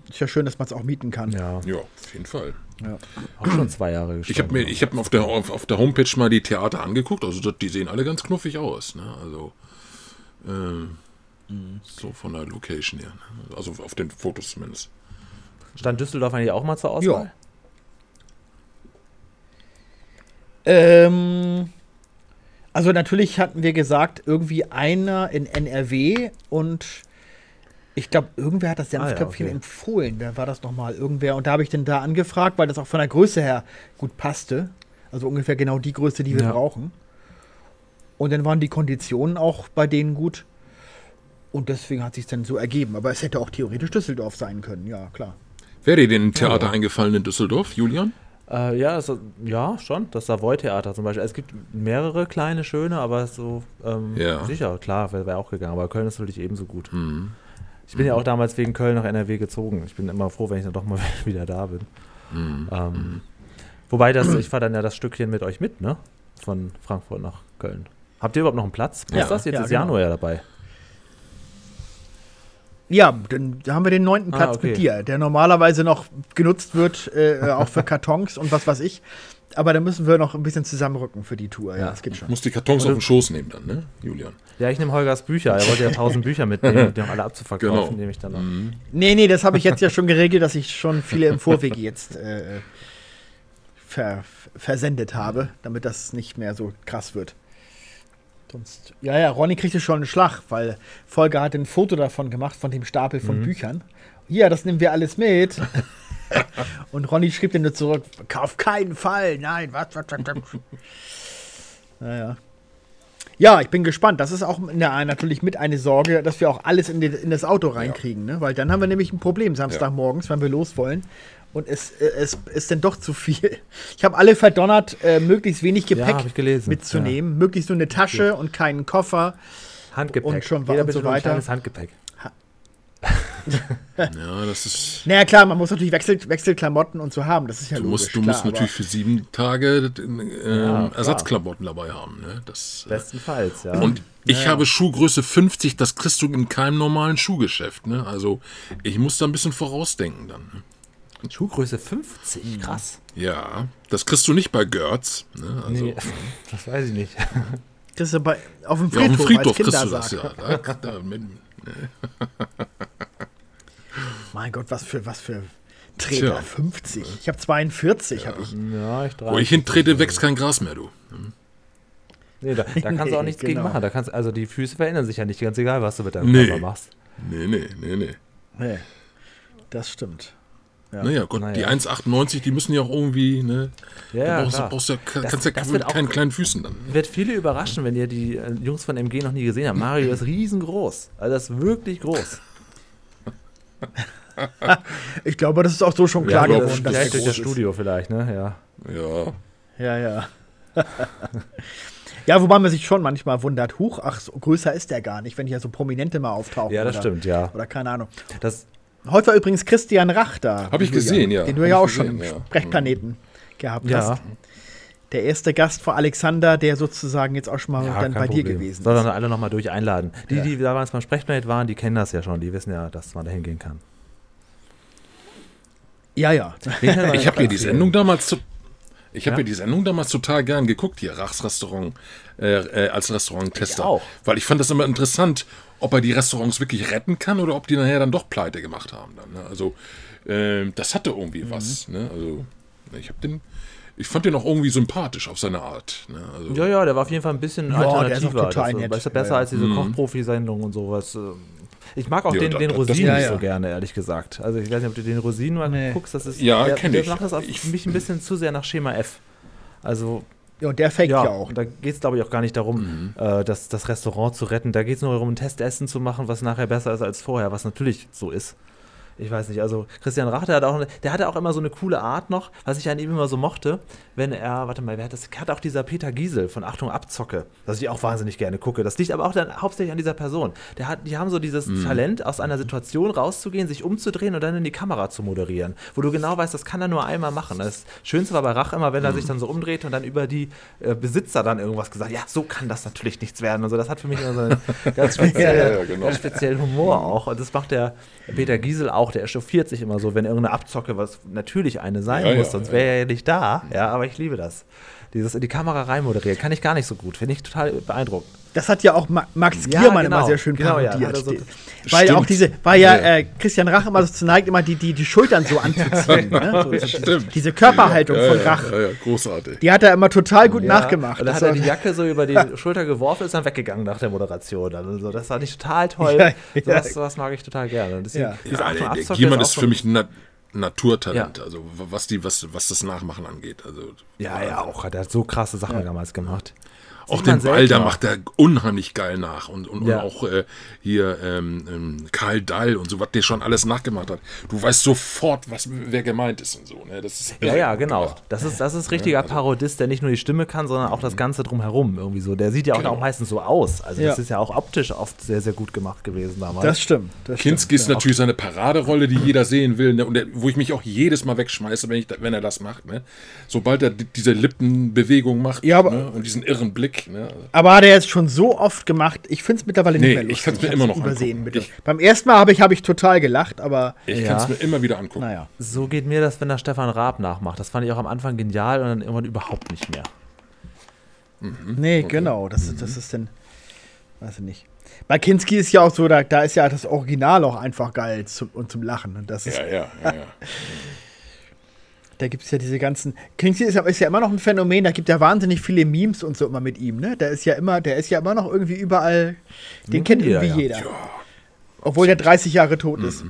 ist ja schön, dass man es auch mieten kann. Ja, ja, auf jeden Fall. Ja. auch schon zwei Jahre Ich habe mir, ich hab mir auf, der, auf, auf der Homepage mal die Theater angeguckt. Also, die sehen alle ganz knuffig aus. Ne? Also, ähm, so von der Location her. Ne? Also, auf den Fotos zumindest. Stand Düsseldorf eigentlich auch mal zur Auswahl? Ähm, also natürlich hatten wir gesagt, irgendwie einer in NRW und ich glaube, irgendwer hat das Ah ja, okay. empfohlen. Da war das nochmal irgendwer. Und da habe ich den da angefragt, weil das auch von der Größe her gut passte. Also ungefähr genau die Größe, die wir Ja. brauchen. Und dann waren die Konditionen auch bei denen gut. Und deswegen hat sich dann so ergeben. Aber es hätte auch theoretisch Düsseldorf sein können, ja, klar. Wäre dir denn ein Theater eingefallen in Düsseldorf, Julian? Äh, ja, also, ja, schon. Das Savoy-Theater zum Beispiel. Es gibt mehrere kleine, schöne, aber so ähm, Ja. sicher, klar, wäre wär auch gegangen. Aber Köln ist natürlich ebenso gut. Mhm. Ich bin ja auch damals wegen Köln nach NRW gezogen. Ich bin immer froh, wenn ich dann doch mal wieder da bin. Mhm. Ähm, wobei das, ich fahre dann ja das Stückchen mit euch mit, ne? Von Frankfurt nach Köln. Habt ihr überhaupt noch einen Platz? Passt Ja, das? Jetzt ja, ist genau. Januar ja dabei. Ja, dann haben wir den neunten Ah, Platz okay. mit dir, der normalerweise noch genutzt wird, äh, auch für Kartons und was weiß ich. Aber da müssen wir noch ein bisschen zusammenrücken für die Tour. Ja, das geht schon. Muss die Kartons auf den Schoß nehmen dann, ne, Julian? Ja, ich nehme Holgers Bücher. Er wollte ja tausend Bücher mitnehmen, die auch alle abzuverkaufen, Genau. nehme ich dann noch. Nee, nee, das habe ich jetzt ja schon geregelt, dass ich schon viele im Vorwege jetzt äh, ver versendet habe, damit das nicht mehr so krass wird. Sonst, ja, ja, Ronny kriegte schon einen Schlag, weil Volker hat ein Foto davon gemacht, von dem Stapel von Büchern. Hier, das nehmen wir alles mit. Und Ronny schrieb dann nur zurück, auf keinen Fall, nein, was, was, was, was. Naja. Ja, ich bin gespannt. Das ist auch na, natürlich mit eine Sorge, dass wir auch alles in, die, in das Auto reinkriegen, ne? Weil dann haben wir nämlich ein Problem Samstagmorgens, wenn wir los wollen. Und es, äh, es ist dann doch zu viel. Ich habe alle verdonnert, äh, möglichst wenig Ja, Gepäck gelesen. mitzunehmen. Möglichst nur eine Tasche und keinen Koffer. Handgepäck. Und schon Jeder und so ein weiter. kleines Handgepäck. Ja, das ist. Naja, klar, man muss natürlich Wechsel, Wechselklamotten und so haben. Das ist ja Du logisch. musst, du klar, musst natürlich für sieben Tage äh, Ja. Ersatzklamotten dabei haben. Ne? Das, äh, Bestenfalls, ja. und ich habe Schuhgröße 50, das kriegst du in keinem normalen Schuhgeschäft. Ne? Also ich muss da ein bisschen vorausdenken dann. Ne? Schuhgröße 50, krass. Ja, das kriegst du nicht bei Gertz. Ne? Also, Nee, das weiß ich nicht. Das ist ja bei, auf dem ja, auf Friedhof, dem Friedhof kriegst du das ja. Da, da, mit, Mein Gott, was für, was für Treter. Tja. 50. Ich habe 42, habe ich. Ja, ich wo ich hintrete, wächst kein Gras mehr, du. Nee, da, da kannst du auch nichts gegen Genau. machen. Da kannst, also die Füße verändern sich ja nicht, ganz egal, was du mit deinem Nee. Körper machst. Nee, nee, nee, nee. Nee, das stimmt. Ja. Naja, Gott, Naja. die 1,98, die müssen ja auch irgendwie, ne? Ja, da ja, brauchst, du klar. brauchst ja, Das- kannst ja das mit keinen kleinen Füßen dann. Wird viele überraschen, wenn ihr die äh, Jungs von MG noch nie gesehen habt. Mario ist riesengroß. Also das ist wirklich groß. Ich glaube, das ist auch so schon klar glaub, geworden, dass Vielleicht durch das ist. Studio vielleicht, ne? Ja. Ja. Ja, ja. ja, wobei man sich schon manchmal wundert, huch, ach, so größer ist der gar nicht, wenn hier so Prominente mal auftauchen. Ja, das oder, stimmt, ja. Oder keine Ahnung. Das, Heute war übrigens Christian Rach da. Hab ich gesehen, ja. Den du Hab ja auch schon gesehen, im ja. Sprechplaneten gehabt ja. hast. Der erste Gast vor Alexander, der sozusagen jetzt auch schon mal ja, dann bei dir Problem. gewesen Soll ist. dann alle nochmal durch einladen. Die, Ja. die damals beim Sprechplanet waren, die kennen das ja schon. Die wissen ja, dass man da hingehen kann. Ja, ja. Ich habe mir die? Sendung damals zu, ich habe Ja? mir die Sendung damals total gern geguckt, hier Rachs Restaurant äh, äh, als Restauranttester. Ich auch. Weil ich fand das immer interessant, ob er die Restaurants wirklich retten kann oder ob die nachher dann doch pleite gemacht haben. Dann, ne? Also ähm, das hatte irgendwie Mhm. was. Ne? Also ich habe den, ich fand den auch irgendwie sympathisch auf seine Art. Ne? Also, Ja, ja, der war auf jeden Fall ein bisschen Ja, der ist auch alternativer. total das, nett. Weißt du, besser Ja, ja. als diese Kochprofi-Sendung und sowas. ähm. Ich mag auch Ja, den, da- den Rosinen nicht Ja, so gerne, ehrlich gesagt. Also ich weiß nicht, ob du den Rosinen mal Nee. guckst. Das ist, Ja, der, kenn der ich. macht das auf Ich- mich ein bisschen zu sehr nach Schema F. Also Ja, und der fake ja, ja, auch. da geht es glaube ich auch gar nicht darum, äh, das, das Restaurant zu retten. Da geht es nur darum, ein Testessen zu machen, was nachher besser ist als vorher, was natürlich so ist. Ich weiß nicht, also Christian Rach, der, hat auch, der hatte auch immer so eine coole Art noch, was ich an ihm immer so mochte, wenn er, warte mal, wer hat das, hat auch dieser Peter Giesel von Achtung Abzocke, das ich auch wahnsinnig gerne gucke. Das liegt aber auch dann hauptsächlich an dieser Person. Der hat, die haben so dieses Talent, aus einer Situation rauszugehen, sich umzudrehen und dann in die Kamera zu moderieren, wo du genau weißt, das kann er nur einmal machen. Das Schönste war bei Rach immer, wenn er sich dann so umdreht und dann über die äh, Besitzer dann irgendwas gesagt, ja, so kann das natürlich nichts werden. Also das hat für mich immer so einen ganz speziellen, Ja, ja, genau. ganz speziellen Humor auch. Und das macht der Peter Giesel auch, der echauffiert sich immer so, wenn irgendeine Abzocke, was natürlich eine sein Ja, muss, ja, sonst wäre er ja nicht da. Ja, aber ich liebe das. Dieses in die Kamera reinmoderieren, kann ich gar nicht so gut. Finde ich total beeindruckend. Das hat ja auch Ma Max Ja, Giermann genau. immer sehr schön Genau, ja, parodiert. so- weil Stimmt. auch diese, weil ja, Ja. äh, Christian Rach immer so zu neigt, immer die, die, die Schultern so anzuziehen. ne? so, so, Stimmt. diese Körperhaltung ja, von ja, Rach, Ja, ja, großartig. die hat er immer total gut nachgemacht. Und Das hat er die Jacke so über die Schulter geworfen, ist dann weggegangen nach der Moderation. Also das fand ich total toll. Ja, ja. Sowas, sowas mag ich total gerne. Deswegen, Ja. Ja, der, der Giermann ist so für ein- mich ein Naturtalent, Ja. also was die, was, was das Nachmachen angeht. Also Ja, ja, auch. Der hat so krasse Sachen damals gemacht. Auch den Ball, da macht er unheimlich geil nach. Und, und, Ja. und auch äh, hier ähm, ähm, Karl Dall und so, was der schon alles nachgemacht hat. Du weißt sofort, was, wer gemeint ist und so. Ne? Das ist Ja, ja, genau. gemacht. Das ist, das ist richtiger Parodist, der nicht nur die Stimme kann, sondern auch das Ganze drumherum irgendwie so. Der sieht ja auch, Genau. auch meistens so aus. Also Ja. das ist ja auch optisch oft sehr, sehr gut gemacht gewesen damals. das stimmt. Das Kinski ist stimmt, natürlich seine Paraderolle, die jeder sehen will, ne? und der, wo ich mich auch jedes Mal wegschmeiße, wenn, ich, da- wenn er das macht. Ne? Sobald er die, diese Lippenbewegung macht Ja, aber- ne? und diesen irren Blick. Ne? Aber hat er jetzt schon so oft gemacht, ich finde es mittlerweile Nee, nicht mehr ich lustig. kann's mir immer noch übersehen. angucken. Bitte. Ich- Beim ersten Mal habe ich, hab ich total gelacht, aber Ich Ja. kann es mir immer wieder angucken. naja. So geht mir das, wenn der Stefan Raab nachmacht. Das fand ich auch am Anfang genial und dann irgendwann überhaupt nicht mehr. Nee, genau. Das, ist- das ist dann, weiß ich nicht. Bei Kinski ist ja auch so, da, da ist ja das Original auch einfach geil zum, und zum Lachen. Und das ist, Ja, ja, ja, ja. Da gibt es ja diese ganzen. Kinski ist ja, ist ja immer noch ein Phänomen, da gibt ja wahnsinnig viele Memes und so immer mit ihm, ne? Der ist ja immer, der ist ja immer noch irgendwie überall. Den kennt jeder, irgendwie ja. jeder. Obwohl der 30 Jahre tot ist.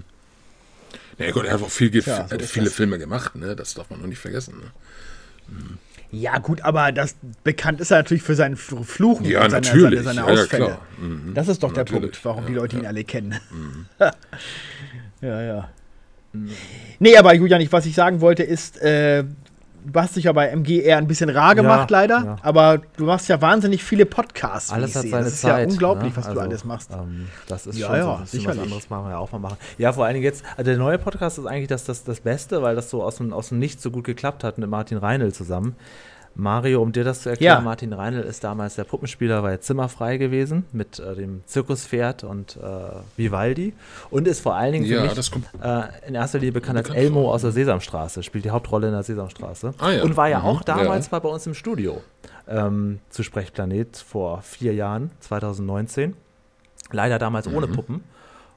Ja, Gott, er hat auch viel, Tja, so viele das. Filme gemacht, ne? Das darf man noch nicht vergessen. Ne? Ja, gut, aber das bekannt ist er natürlich für seinen Fluchen Ja, und seine, natürlich. seine, seine Ja, ja, Ausfälle. klar. Mhm. Das ist doch der Natürlich. Punkt, warum die Ja, Leute ihn ja. alle kennen. ja, ja. Nee, aber Julian, ich, was ich sagen wollte, ist, äh, du hast dich ja bei MG eher ein bisschen rar gemacht, leider, ja. aber du machst ja wahnsinnig viele Podcasts. Alles ich hat sehe. seine das ist Zeit. ja unglaublich, ne? was du Also, alles machst. Ähm, das ist Ja, schon ja, so was anderes machen wir ja auch mal machen. Ja, vor allen Dingen jetzt, also der neue Podcast ist eigentlich das, das, das Beste, weil das so aus dem, aus dem Nichts so gut geklappt hat mit Martin Reinl zusammen. Mario, um dir das zu erklären, Ja. Martin Reinl ist damals der Puppenspieler bei Zimmerfrei gewesen mit äh, dem Zirkuspferd und äh, Vivaldi und ist vor allen Dingen für Ja, mich das kommt. äh, in erster Linie bekannt als Elmo vor. aus der Sesamstraße, spielt die Hauptrolle in der Sesamstraße. Ah ja. Und war ja Mhm. auch damals Ja. mal bei uns im Studio ähm, zu Sprechplanet vor vier Jahren, 2019. Leider damals ohne Mhm. Puppen.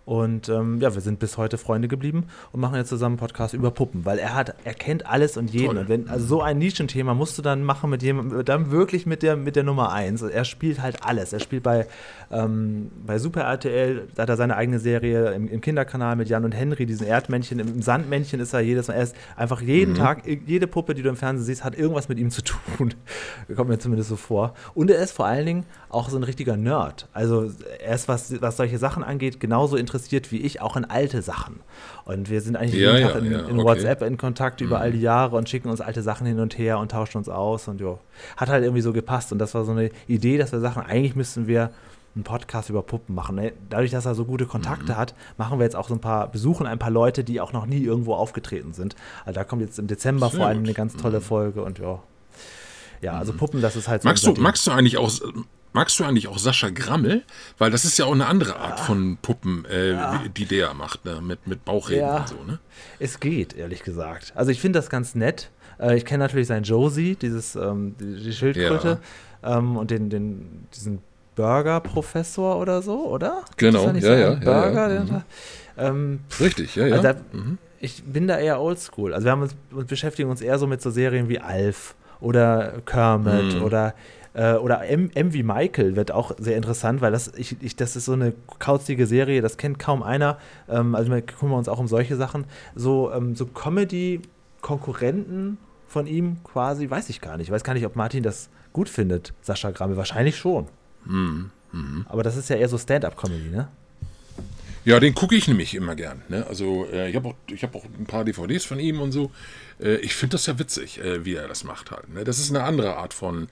Und ähm, ja, wir sind bis heute Freunde geblieben und machen jetzt zusammen einen Podcast über Puppen, weil er hat, er kennt alles und jeden. Toll. Und wenn, also so ein Nischenthema musst du dann machen mit jemandem, dann wirklich mit der, mit der Nummer eins. Er spielt halt alles. Er spielt bei, ähm, bei Super RTL, da hat er seine eigene Serie im, im Kinderkanal mit Jan und Henry, diesen Erdmännchen. Im Sandmännchen ist er jedes Mal, er ist einfach jeden Tag, jede Puppe, die du im Fernsehen siehst, hat irgendwas mit ihm zu tun. Kommt mir zumindest so vor. Und er ist vor allen Dingen auch so ein richtiger Nerd. Also er ist, was, was solche Sachen angeht, genauso interessiert wie ich, auch in alte Sachen. Und wir sind eigentlich Ja, jeden ja, Tag in, ja, in okay. WhatsApp in Kontakt über all die Jahre und schicken uns alte Sachen hin und her und tauschen uns aus. Und ja, hat halt irgendwie so gepasst. Und das war so eine Idee, dass wir sagen, eigentlich müssten wir einen Podcast über Puppen machen. Ne? Dadurch, dass er so gute Kontakte hat, machen wir jetzt auch so ein paar, besuchen ein paar Leute, die auch noch nie irgendwo aufgetreten sind. Also da kommt jetzt im Dezember Sehr vor allem gut. eine ganz tolle Folge und ja. Ja, also Puppen, das ist halt so Magst du, magst du eigentlich auch. Magst du eigentlich auch Sascha Grammel? Weil das ist ja auch eine andere Art von Puppen, äh, wie- die der macht, ne? mit, mit Bauchreden Ja. und so, ne? Es geht, ehrlich gesagt. Also ich finde das ganz nett. Äh, ich kenne natürlich sein Josie, dieses, ähm, die, die Schildkröte ähm, und den, den, diesen Burger-Professor oder so, oder? Genau, ja, so ja, ja, ja. Burger, Mhm. ähm, Richtig, ja, ja. Also da, mhm. ich bin da eher oldschool. Also wir haben uns, uns beschäftigen uns eher so mit so Serien wie Alf oder Kermit Mhm. oder äh, oder M, M wie Michael wird auch sehr interessant, weil das, ich, ich, das ist so eine kauzige Serie, das kennt kaum einer. Ähm, also wir kümmern uns auch um solche Sachen. So, ähm, so Comedy-Konkurrenten von ihm quasi, weiß ich gar nicht. Ich weiß gar nicht, ob Martin das gut findet, Sascha Grammel. Wahrscheinlich schon. Mhm. Aber das ist ja eher so Stand-up-Comedy, ne? Ja, den gucke ich nämlich immer gern. Ne? Also äh, ich habe auch, ich hab auch ein paar DVDs von ihm und so. Äh, ich finde das ja witzig, äh, wie er das macht halt. Ne? Das ist eine andere Art von,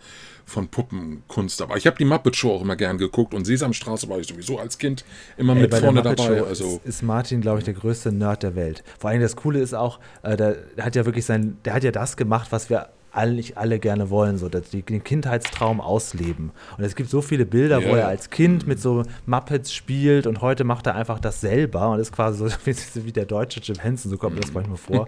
von Puppenkunst. Aber ich habe die Muppet Show auch immer gern geguckt und Sesamstraße war ich sowieso als Kind immer Ey, mit vorne dabei. Show Also ist, ist Martin, glaube ich, der größte Nerd der Welt. Vor allem das Coole ist auch, äh, der, der hat ja wirklich sein, der hat ja das gemacht, was wir eigentlich alle gerne wollen, so dass die, den Kindheitstraum ausleben. Und es gibt so viele Bilder, Ja, wo er als Kind mit so Muppets spielt und heute macht er einfach das selber und ist quasi so wie, wie der deutsche Jim Henson, so kommt mir das manchmal vor.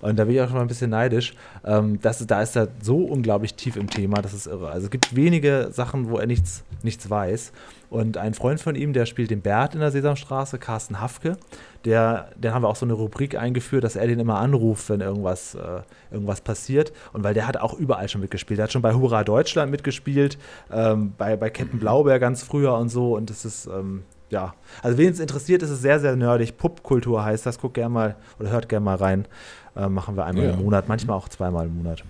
Und da bin ich auch schon mal ein bisschen neidisch. Ähm, das, da ist er so unglaublich tief im Thema, das ist irre. Also es gibt wenige Sachen, wo er nichts, nichts weiß. Und ein Freund von ihm, der spielt den Bert in der Sesamstraße, Carsten Hafke, der, den haben wir auch so eine Rubrik eingeführt, dass er den immer anruft, wenn irgendwas, äh, irgendwas passiert. Und weil der hat auch überall schon mitgespielt. Der hat schon bei Hurra Deutschland mitgespielt, ähm, bei, bei Captain Blaubeer ganz früher und so. Und das ist, ähm, ja, also wen es interessiert, ist es sehr, sehr nerdig. Puppkultur heißt das. Guckt gerne mal oder hört gerne mal rein. Äh, machen wir einmal Ja. im Monat, manchmal auch zweimal im Monat.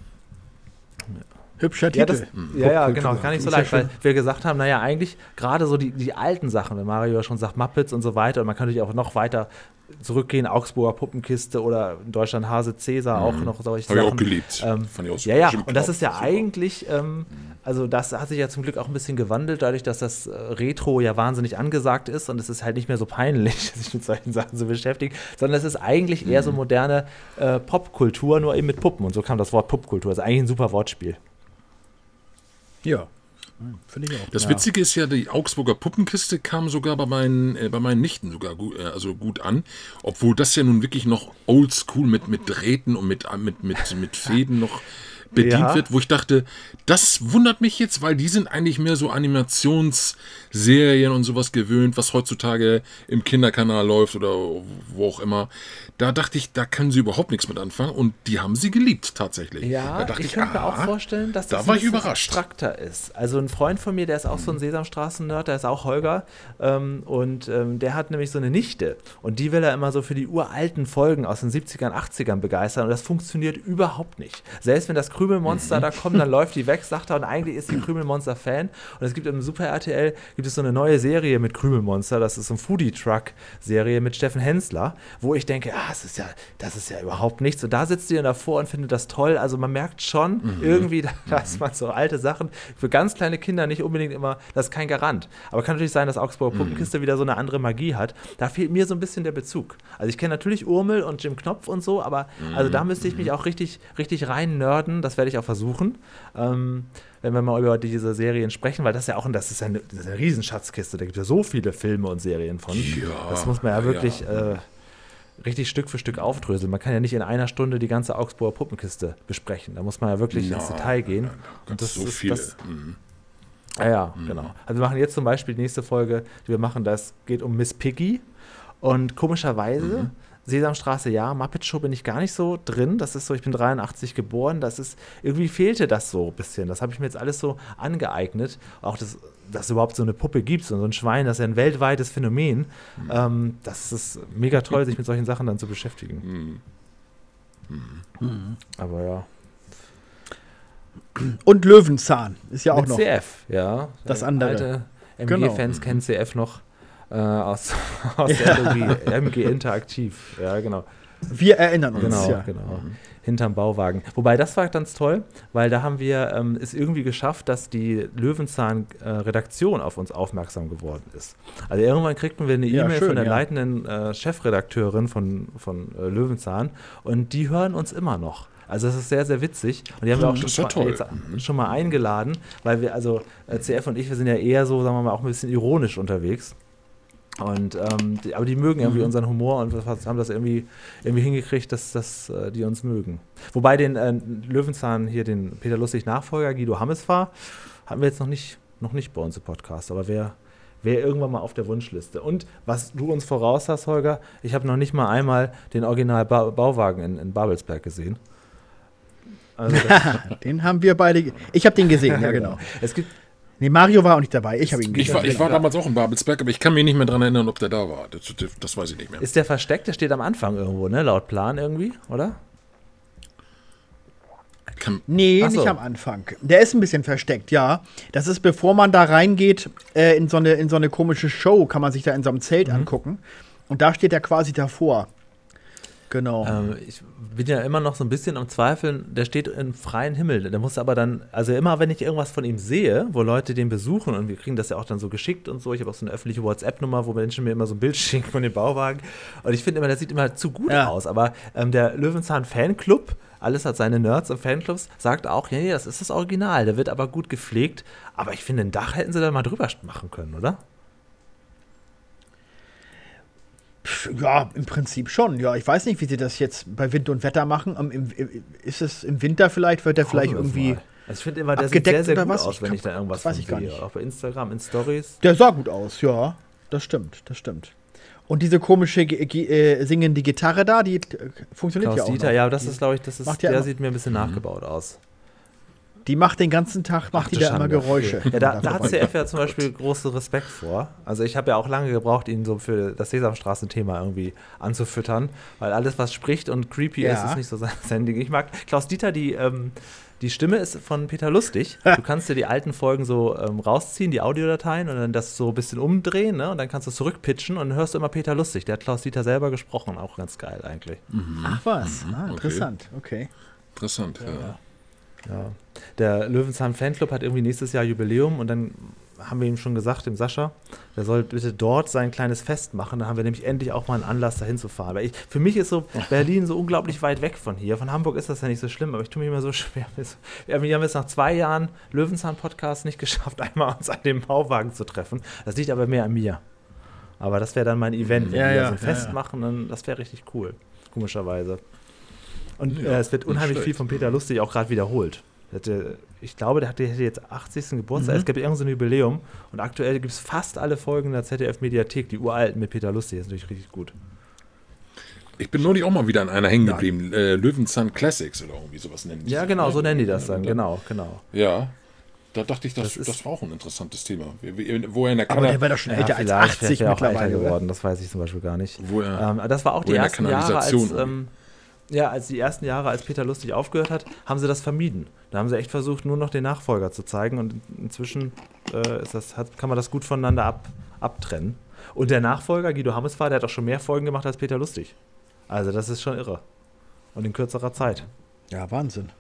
Hübscher Ja, Titel. das, ja, ja, genau, gar nicht so ja leicht, weil wir gesagt haben, naja, eigentlich gerade so die, die alten Sachen, wenn Mario schon sagt Muppets und so weiter, und man kann natürlich auch noch weiter zurückgehen, Augsburger Puppenkiste oder in Deutschland Hase Cäsar, auch noch solche Habe ich Sachen. auch geliebt. Ähm, Fand ich auch ja, ja, und das ist ja Super. eigentlich, ähm, also das hat sich ja zum Glück auch ein bisschen gewandelt, dadurch, dass das äh, Retro ja wahnsinnig angesagt ist und es ist halt nicht mehr so peinlich, sich mit solchen Sachen zu beschäftigen, sondern es ist eigentlich eher so Mhm. moderne äh, Popkultur, nur eben mit Puppen. Und so kam das Wort Popkultur. Das ist eigentlich ein super Wortspiel. Ja. Finde ich auch. Das Ja. Witzige ist ja, die Augsburger Puppenkiste kam sogar bei meinen, äh, bei meinen Nichten sogar gut, äh, also gut an, obwohl das ja nun wirklich noch oldschool mit, mit Drähten und mit, mit, mit, mit Fäden noch bedient Ja. wird, wo ich dachte, das wundert mich jetzt, weil die sind eigentlich mehr so Animationsserien und sowas gewöhnt, was heutzutage im Kinderkanal läuft oder wo auch immer. Da dachte ich, da können sie überhaupt nichts mit anfangen und die haben sie geliebt tatsächlich. Ja, da dachte ich könnte mir auch ah, vorstellen, dass da das war ein ich bisschen abstrakter ist. Also ein Freund von mir, der ist auch so ein Sesamstraßen-Nerd, der ist auch Holger ähm, und ähm, der hat nämlich so eine Nichte und die will er immer so für die uralten Folgen aus den 70ern, 80ern begeistern und das funktioniert überhaupt nicht. Selbst wenn das Krümelmonster da kommen, dann läuft die weg, sagt er, und eigentlich ist die Krümelmonster-Fan. Und es gibt im Super RTL gibt es so eine neue Serie mit Krümelmonster, das ist so eine Foodie-Truck-Serie mit Steffen Hensler, wo ich denke, ah, das ist ja, das ist ja überhaupt nichts. Und da sitzt ihr davor und findet das toll. Also man merkt schon mhm. irgendwie, dass man so alte Sachen für ganz kleine Kinder nicht unbedingt immer, das ist kein Garant. Aber kann natürlich sein, dass Augsburger mhm. Puppenkiste wieder so eine andere Magie hat. Da fehlt mir so ein bisschen der Bezug. Also ich kenne natürlich Urmel und Jim Knopf und so, aber mhm. also da müsste ich mich auch richtig, richtig rein nerden. Das werde ich auch versuchen. Ähm, wenn wir mal über diese Serien sprechen, weil das ja auch das ist eine, das ist eine Riesenschatzkiste. Da gibt es ja so viele Filme und Serien von. Ja, das muss man ja wirklich ja. Äh, richtig Stück für Stück aufdröseln. Man kann ja nicht in einer Stunde die ganze Augsburger Puppenkiste besprechen. Da muss man ja wirklich no, ins Detail gehen. und das so ist viele. Das, mhm. Ja, ja, mhm. genau. Also wir machen jetzt zum Beispiel die nächste Folge, die wir machen, das geht um Miss Piggy. Und komischerweise, mhm. Sesamstraße ja, Muppet Show bin ich gar nicht so drin. Das ist so, ich bin 83 geboren, das ist, irgendwie fehlte das so ein bisschen. Das habe ich mir jetzt alles so angeeignet. Auch das, dass es überhaupt so eine Puppe gibt, so ein Schwein, das ist ja ein weltweites Phänomen. Mhm. Ähm, das ist mega toll, sich mit solchen Sachen dann zu beschäftigen. Mhm. Mhm. Aber ja. Und Löwenzahn ist ja auch Mit noch. CF, ja. Das andere. Alte MG-Fans genau. kennen CF noch äh, aus, aus ja. der Logie. MG Interaktiv, ja, genau. Wir erinnern uns, genau, ja. Genau, hinterm Bauwagen. Wobei, das war ganz toll, weil da haben wir ähm, es irgendwie geschafft, dass die Löwenzahn-Redaktion äh, auf uns aufmerksam geworden ist. Also irgendwann kriegten wir eine E-Mail ja, von der ja. leitenden äh, Chefredakteurin von, von äh, Löwenzahn und die hören uns immer noch. Also das ist sehr, sehr witzig. Und die haben wir auch schon, mal, jetzt, mhm. schon mal eingeladen, weil wir, also äh, CF und ich, wir sind ja eher so, sagen wir mal, auch ein bisschen ironisch unterwegs. Und ähm, die, aber die mögen irgendwie mhm. unseren Humor und haben das irgendwie, irgendwie hingekriegt, dass, dass äh, die uns mögen. Wobei den äh, Löwenzahn hier, den Peter Lustig Nachfolger Guido Hammes war, hatten wir jetzt noch nicht, noch nicht bei uns im Podcast, aber wer wäre irgendwann mal auf der Wunschliste. Und was du uns voraus hast, Holger, ich habe noch nicht mal einmal den Original ba Bauwagen in, in Babelsberg gesehen. Also den haben wir beide. Ich habe den gesehen, ja genau. Es gibt Nee, Mario war auch nicht dabei. Ich habe ihn gesehen. Ich war, ich war damals auch in Babelsberg, aber ich kann mich nicht mehr daran erinnern, ob der da war. Das, das, das, weiß ich nicht mehr. Ist der versteckt? Der steht am Anfang irgendwo, ne? Laut Plan irgendwie, oder? Kann nee, so. nicht am Anfang. Der ist ein bisschen versteckt, ja. Das ist, bevor man da reingeht äh, in, so eine, in so eine komische Show, kann man sich da in so einem Zelt mhm. angucken. Und da steht er quasi davor. Genau. Ähm, ich bin ja immer noch so ein bisschen am Zweifeln, der steht im freien Himmel. Der muss aber dann, also immer wenn ich irgendwas von ihm sehe, wo Leute den besuchen und wir kriegen das ja auch dann so geschickt und so, ich habe auch so eine öffentliche WhatsApp-Nummer, wo Menschen mir immer so ein Bild schicken von dem Bauwagen und ich finde immer, der sieht immer zu gut ja. aus. Aber ähm, der Löwenzahn-Fanclub, alles hat seine Nerds und Fanclubs, sagt auch, ja, ja, das ist das Original, der wird aber gut gepflegt. Aber ich finde, ein Dach hätten sie da mal drüber machen können, oder? Ja, im Prinzip schon. Ja, ich weiß nicht, wie sie das jetzt bei Wind und Wetter machen. Um, im, ist es im Winter vielleicht, wird der vielleicht irgendwie. Also ich finde immer, der sieht sehr, sehr gut was? aus, wenn ich, ich da irgendwas weiß ich gar sehe. Nicht. Auch bei Instagram, in Stories. Der sah gut aus, ja. Das stimmt, das stimmt. Und diese komische äh, singende Gitarre da, die äh, funktioniert Klaus ja auch. Dieter, noch. ja, das ist, glaube ich, das ist, der sieht mir ein bisschen mhm. nachgebaut aus. Die macht den ganzen Tag, macht Ach, die da Schande. immer Geräusche. Ja, da, da hat CF ja zum Beispiel großen Respekt vor. Also ich habe ja auch lange gebraucht, ihn so für das Sesamstraßen-Thema irgendwie anzufüttern, weil alles, was spricht und creepy ja. ist, ist nicht so sein Ding. Ich mag Klaus Dieter, die, ähm, die Stimme ist von Peter Lustig. Du kannst dir die alten Folgen so ähm, rausziehen, die Audiodateien, und dann das so ein bisschen umdrehen, ne? Und dann kannst du zurückpitchen und dann hörst du immer Peter Lustig. Der hat Klaus Dieter selber gesprochen, auch ganz geil eigentlich. Mhm. Ach was, mhm. ah, interessant, okay. Interessant, ja. ja. Ja. Der Löwenzahn Fanclub hat irgendwie nächstes Jahr Jubiläum und dann haben wir ihm schon gesagt, dem Sascha, der soll bitte dort sein kleines Fest machen. Da haben wir nämlich endlich auch mal einen Anlass, dahin zu fahren. Weil ich, für mich ist so Berlin so unglaublich weit weg von hier. Von Hamburg ist das ja nicht so schlimm, aber ich tue mir immer so schwer. Wir haben jetzt nach zwei Jahren Löwenzahn-Podcast nicht geschafft, einmal uns an dem Bauwagen zu treffen. Das liegt aber mehr an mir. Aber das wäre dann mein Event, wenn ja, wir ja, so ein Fest ja, machen, dann, das wäre richtig cool, komischerweise. Und ja, äh, es wird unheimlich viel von Peter Lustig auch gerade wiederholt. Hatte, ich glaube, der hatte, jetzt 80. Geburtstag. Mhm. Es gibt irgendein so ein Jubiläum. Und aktuell gibt es fast alle Folgen der ZDF-Mediathek, die uralten mit Peter Lustig. Das ist natürlich richtig gut. Ich bin neulich auch mal wieder an einer hängen geblieben. Äh, Löwenzahn Classics oder irgendwie sowas nennen die. Ja, genau, so nennen die das dann. Genau, genau. Ja. Da dachte ich, das, das, das war auch ein interessantes Thema. Wo er in der Aber der war doch schon ja, älter als 80 mittlerweile geworden. Das weiß ich zum Beispiel gar nicht. Wo er, ähm, das war auch die ersten Jahre, als, ähm, Ja, als die ersten Jahre, als Peter Lustig aufgehört hat, haben sie das vermieden. Da haben sie echt versucht, nur noch den Nachfolger zu zeigen und inzwischen äh, ist das, hat, kann man das gut voneinander ab, abtrennen. Und der Nachfolger, Guido Hammesfahr, der hat auch schon mehr Folgen gemacht als Peter Lustig. Also das ist schon irre. Und in kürzerer Zeit. Ja, Wahnsinn.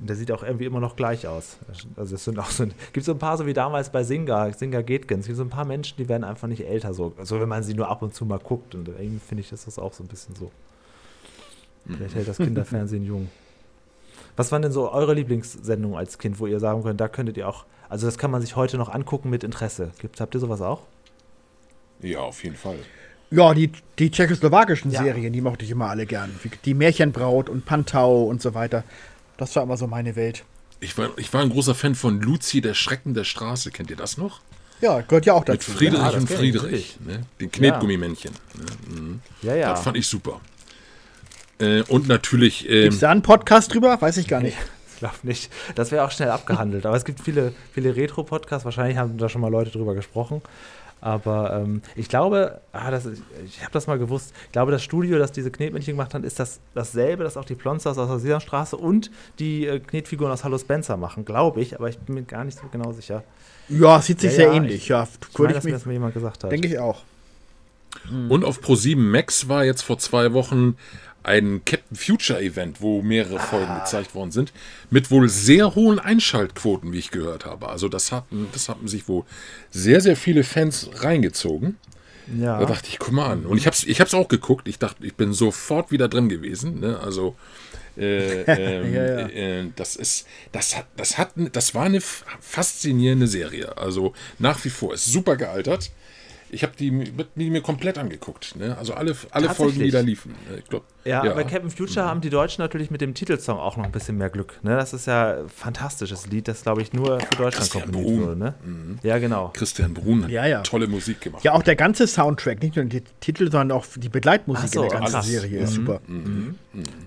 Und der sieht auch irgendwie immer noch gleich aus. Also es sind auch so, gibt so ein paar, so wie damals bei Singer, Singer Getkins, es gibt so ein paar Menschen, die werden einfach nicht älter, so, so wenn man sie nur ab und zu mal guckt. Und irgendwie finde ich, ist das auch so ein bisschen so. Vielleicht hält das Kinderfernsehen jung. Was waren denn so eure Lieblingssendungen als Kind, wo ihr sagen könnt, da könntet ihr auch, also das kann man sich heute noch angucken mit Interesse. Gibt's, habt ihr sowas auch? Ja, auf jeden Fall. Ja, die, die tschechoslowakischen Ja. Serien, die mochte ich immer alle gern. Die Märchenbraut und Pantau und so weiter. Das war immer so meine Welt. Ich war, ich war ein großer Fan von Luzi, der Schrecken der Straße. Kennt ihr das noch? Ja, gehört ja auch Mit dazu. Friedrich Ja, und Friedrich. Ne? Den Knetgummimännchen. Ne? Mhm. Ja, ja. Das fand ich super. Äh, und natürlich, ähm, Gibt's da einen Podcast drüber? Weiß ich gar nicht. Ich glaube nicht. Das wäre auch schnell abgehandelt. Aber es gibt viele, viele Retro-Podcasts. Wahrscheinlich haben da schon mal Leute drüber gesprochen. Aber ähm, ich glaube, ah, das ist, ich habe das mal gewusst. Ich glaube, das Studio, das diese Knetmännchen gemacht hat, ist das dasselbe, das auch die Plonsters aus der Sesamstraße und die äh, Knetfiguren aus Hallo Spencer machen. Glaube ich, aber ich bin mir gar nicht so genau sicher. Ja, sieht sich Ja, sehr ja, ähnlich. ich- ja, Ich meine, dass ich mir das mal jemand gesagt hat. denke ich auch. und auf Pro7 Max war jetzt vor zwei Wochen ein Captain Future Event, wo mehrere Folgen gezeigt worden sind, mit wohl sehr hohen Einschaltquoten, wie ich gehört habe. Also das hatten, das hatten sich wohl sehr, sehr viele Fans reingezogen. ja. Da dachte ich, guck mal an. Und ich hab's, ich hab's auch geguckt. Ich dachte, ich bin sofort wieder drin gewesen. Ne? Also äh, ähm, Ja, ja. Äh, das ist, das hat, das hat, das war eine faszinierende Serie. Also nach wie vor ist super gealtert. Ich habe die, die mir komplett angeguckt. Ne? Also alle, alle Folgen, die da liefen. Ne? Ich glaub, Ja, bei Captain Future haben die Deutschen natürlich mit dem Titelsong auch noch ein bisschen mehr Glück. Ne? Das ist ja ein fantastisches Lied, das glaube ich nur für Deutschland Christian komponiert Brun. wurde. Ne? Ja, genau. Christian Brun hat Ja, ja. tolle Musik gemacht. Ja, auch der ganze Soundtrack, nicht nur die Titel, sondern auch die Begleitmusik so, in der ganzen krass. Serie ist super.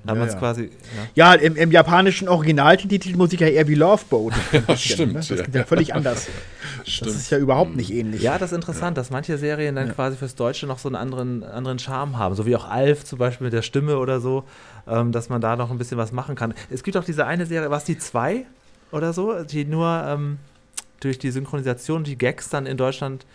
Da haben wir es ja. quasi. Ja. Ja, im, im japanischen Original sind die Titelmusik ja eher wie Love Boat. Stimmt, Ne? Das ja. ist ja völlig anders. Stimmt. Das ist ja überhaupt nicht ähnlich. Ja, das ist interessant, dass manche Serien dann quasi fürs Deutsche noch so einen anderen, anderen Charme haben. So wie auch Alf zum Beispiel mit der Stimme oder so, ähm, dass man da noch ein bisschen was machen kann. Es gibt auch diese eine Serie, was die zwei oder so, die nur ähm, durch die Synchronisation, die Gags dann in Deutschland.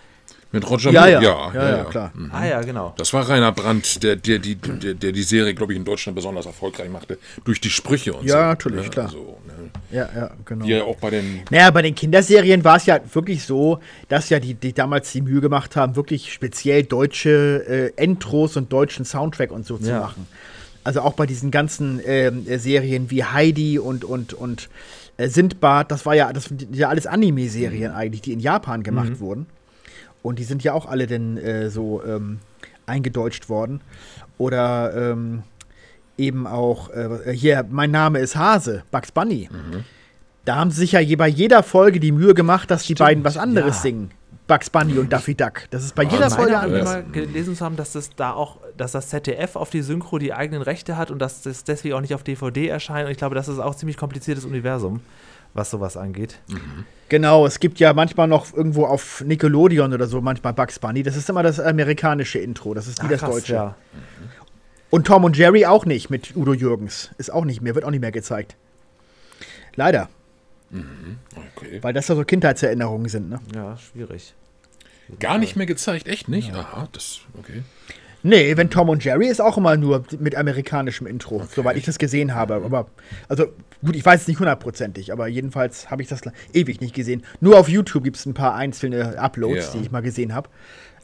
Mit Roger Ja, Moore, ja. ja, Ja, ja, klar. Mhm. Ah ja, genau. Das war Rainer Brandt, der, der, die, der, der die Serie, glaube ich, in Deutschland besonders erfolgreich machte. Durch die Sprüche und Ja, so. natürlich, klar. Also, ne? Ja, ja, genau. Die ja auch bei den Naja, bei den Kinderserien war es ja wirklich so, dass ja die, die damals die Mühe gemacht haben, wirklich speziell deutsche äh, Intros und deutschen Soundtrack und so zu Ja. machen. Also auch bei diesen ganzen ähm, äh, Serien wie Heidi und, und, und äh, Sindbad, das war ja, das sind ja alles Anime-Serien eigentlich, die in Japan gemacht wurden. Und die sind ja auch alle dann äh, so ähm, eingedeutscht worden. Oder ähm, eben auch, äh, hier, mein Name ist Hase, Bugs Bunny. Da haben sie sich ja je bei jeder Folge die Mühe gemacht, dass die beiden was anderes ja. singen. Bugs Bunny und Daffy Duck. Das ist bei jeder Wahnsinn. Folge anders. mal gelesen zu haben, dass das da auch, dass das ZDF auf die Synchro die eigenen Rechte hat und dass das deswegen auch nicht auf DVD erscheint. Und ich glaube, das ist auch ein ziemlich kompliziertes Universum, was sowas angeht. Genau, es gibt ja manchmal noch irgendwo auf Nickelodeon oder so manchmal Bugs Bunny. Das ist immer das amerikanische Intro, das ist nie Ach, das krass, deutsche. Ja. Und Tom und Jerry auch nicht mit Udo Jürgens. Ist auch nicht mehr, wird auch nicht mehr gezeigt. Leider, Okay. weil das ja so Kindheitserinnerungen sind, ne? ja, schwierig. Gar nicht mehr gezeigt, echt nicht? Aha, das, okay. Nee, wenn Tom und Jerry ist auch immer nur mit amerikanischem Intro, soweit ich das gesehen habe. Aber, also, gut, ich weiß es nicht hundertprozentig, aber jedenfalls habe ich das ewig nicht gesehen. Nur auf YouTube gibt es ein paar einzelne Uploads, Ja. die ich mal gesehen habe.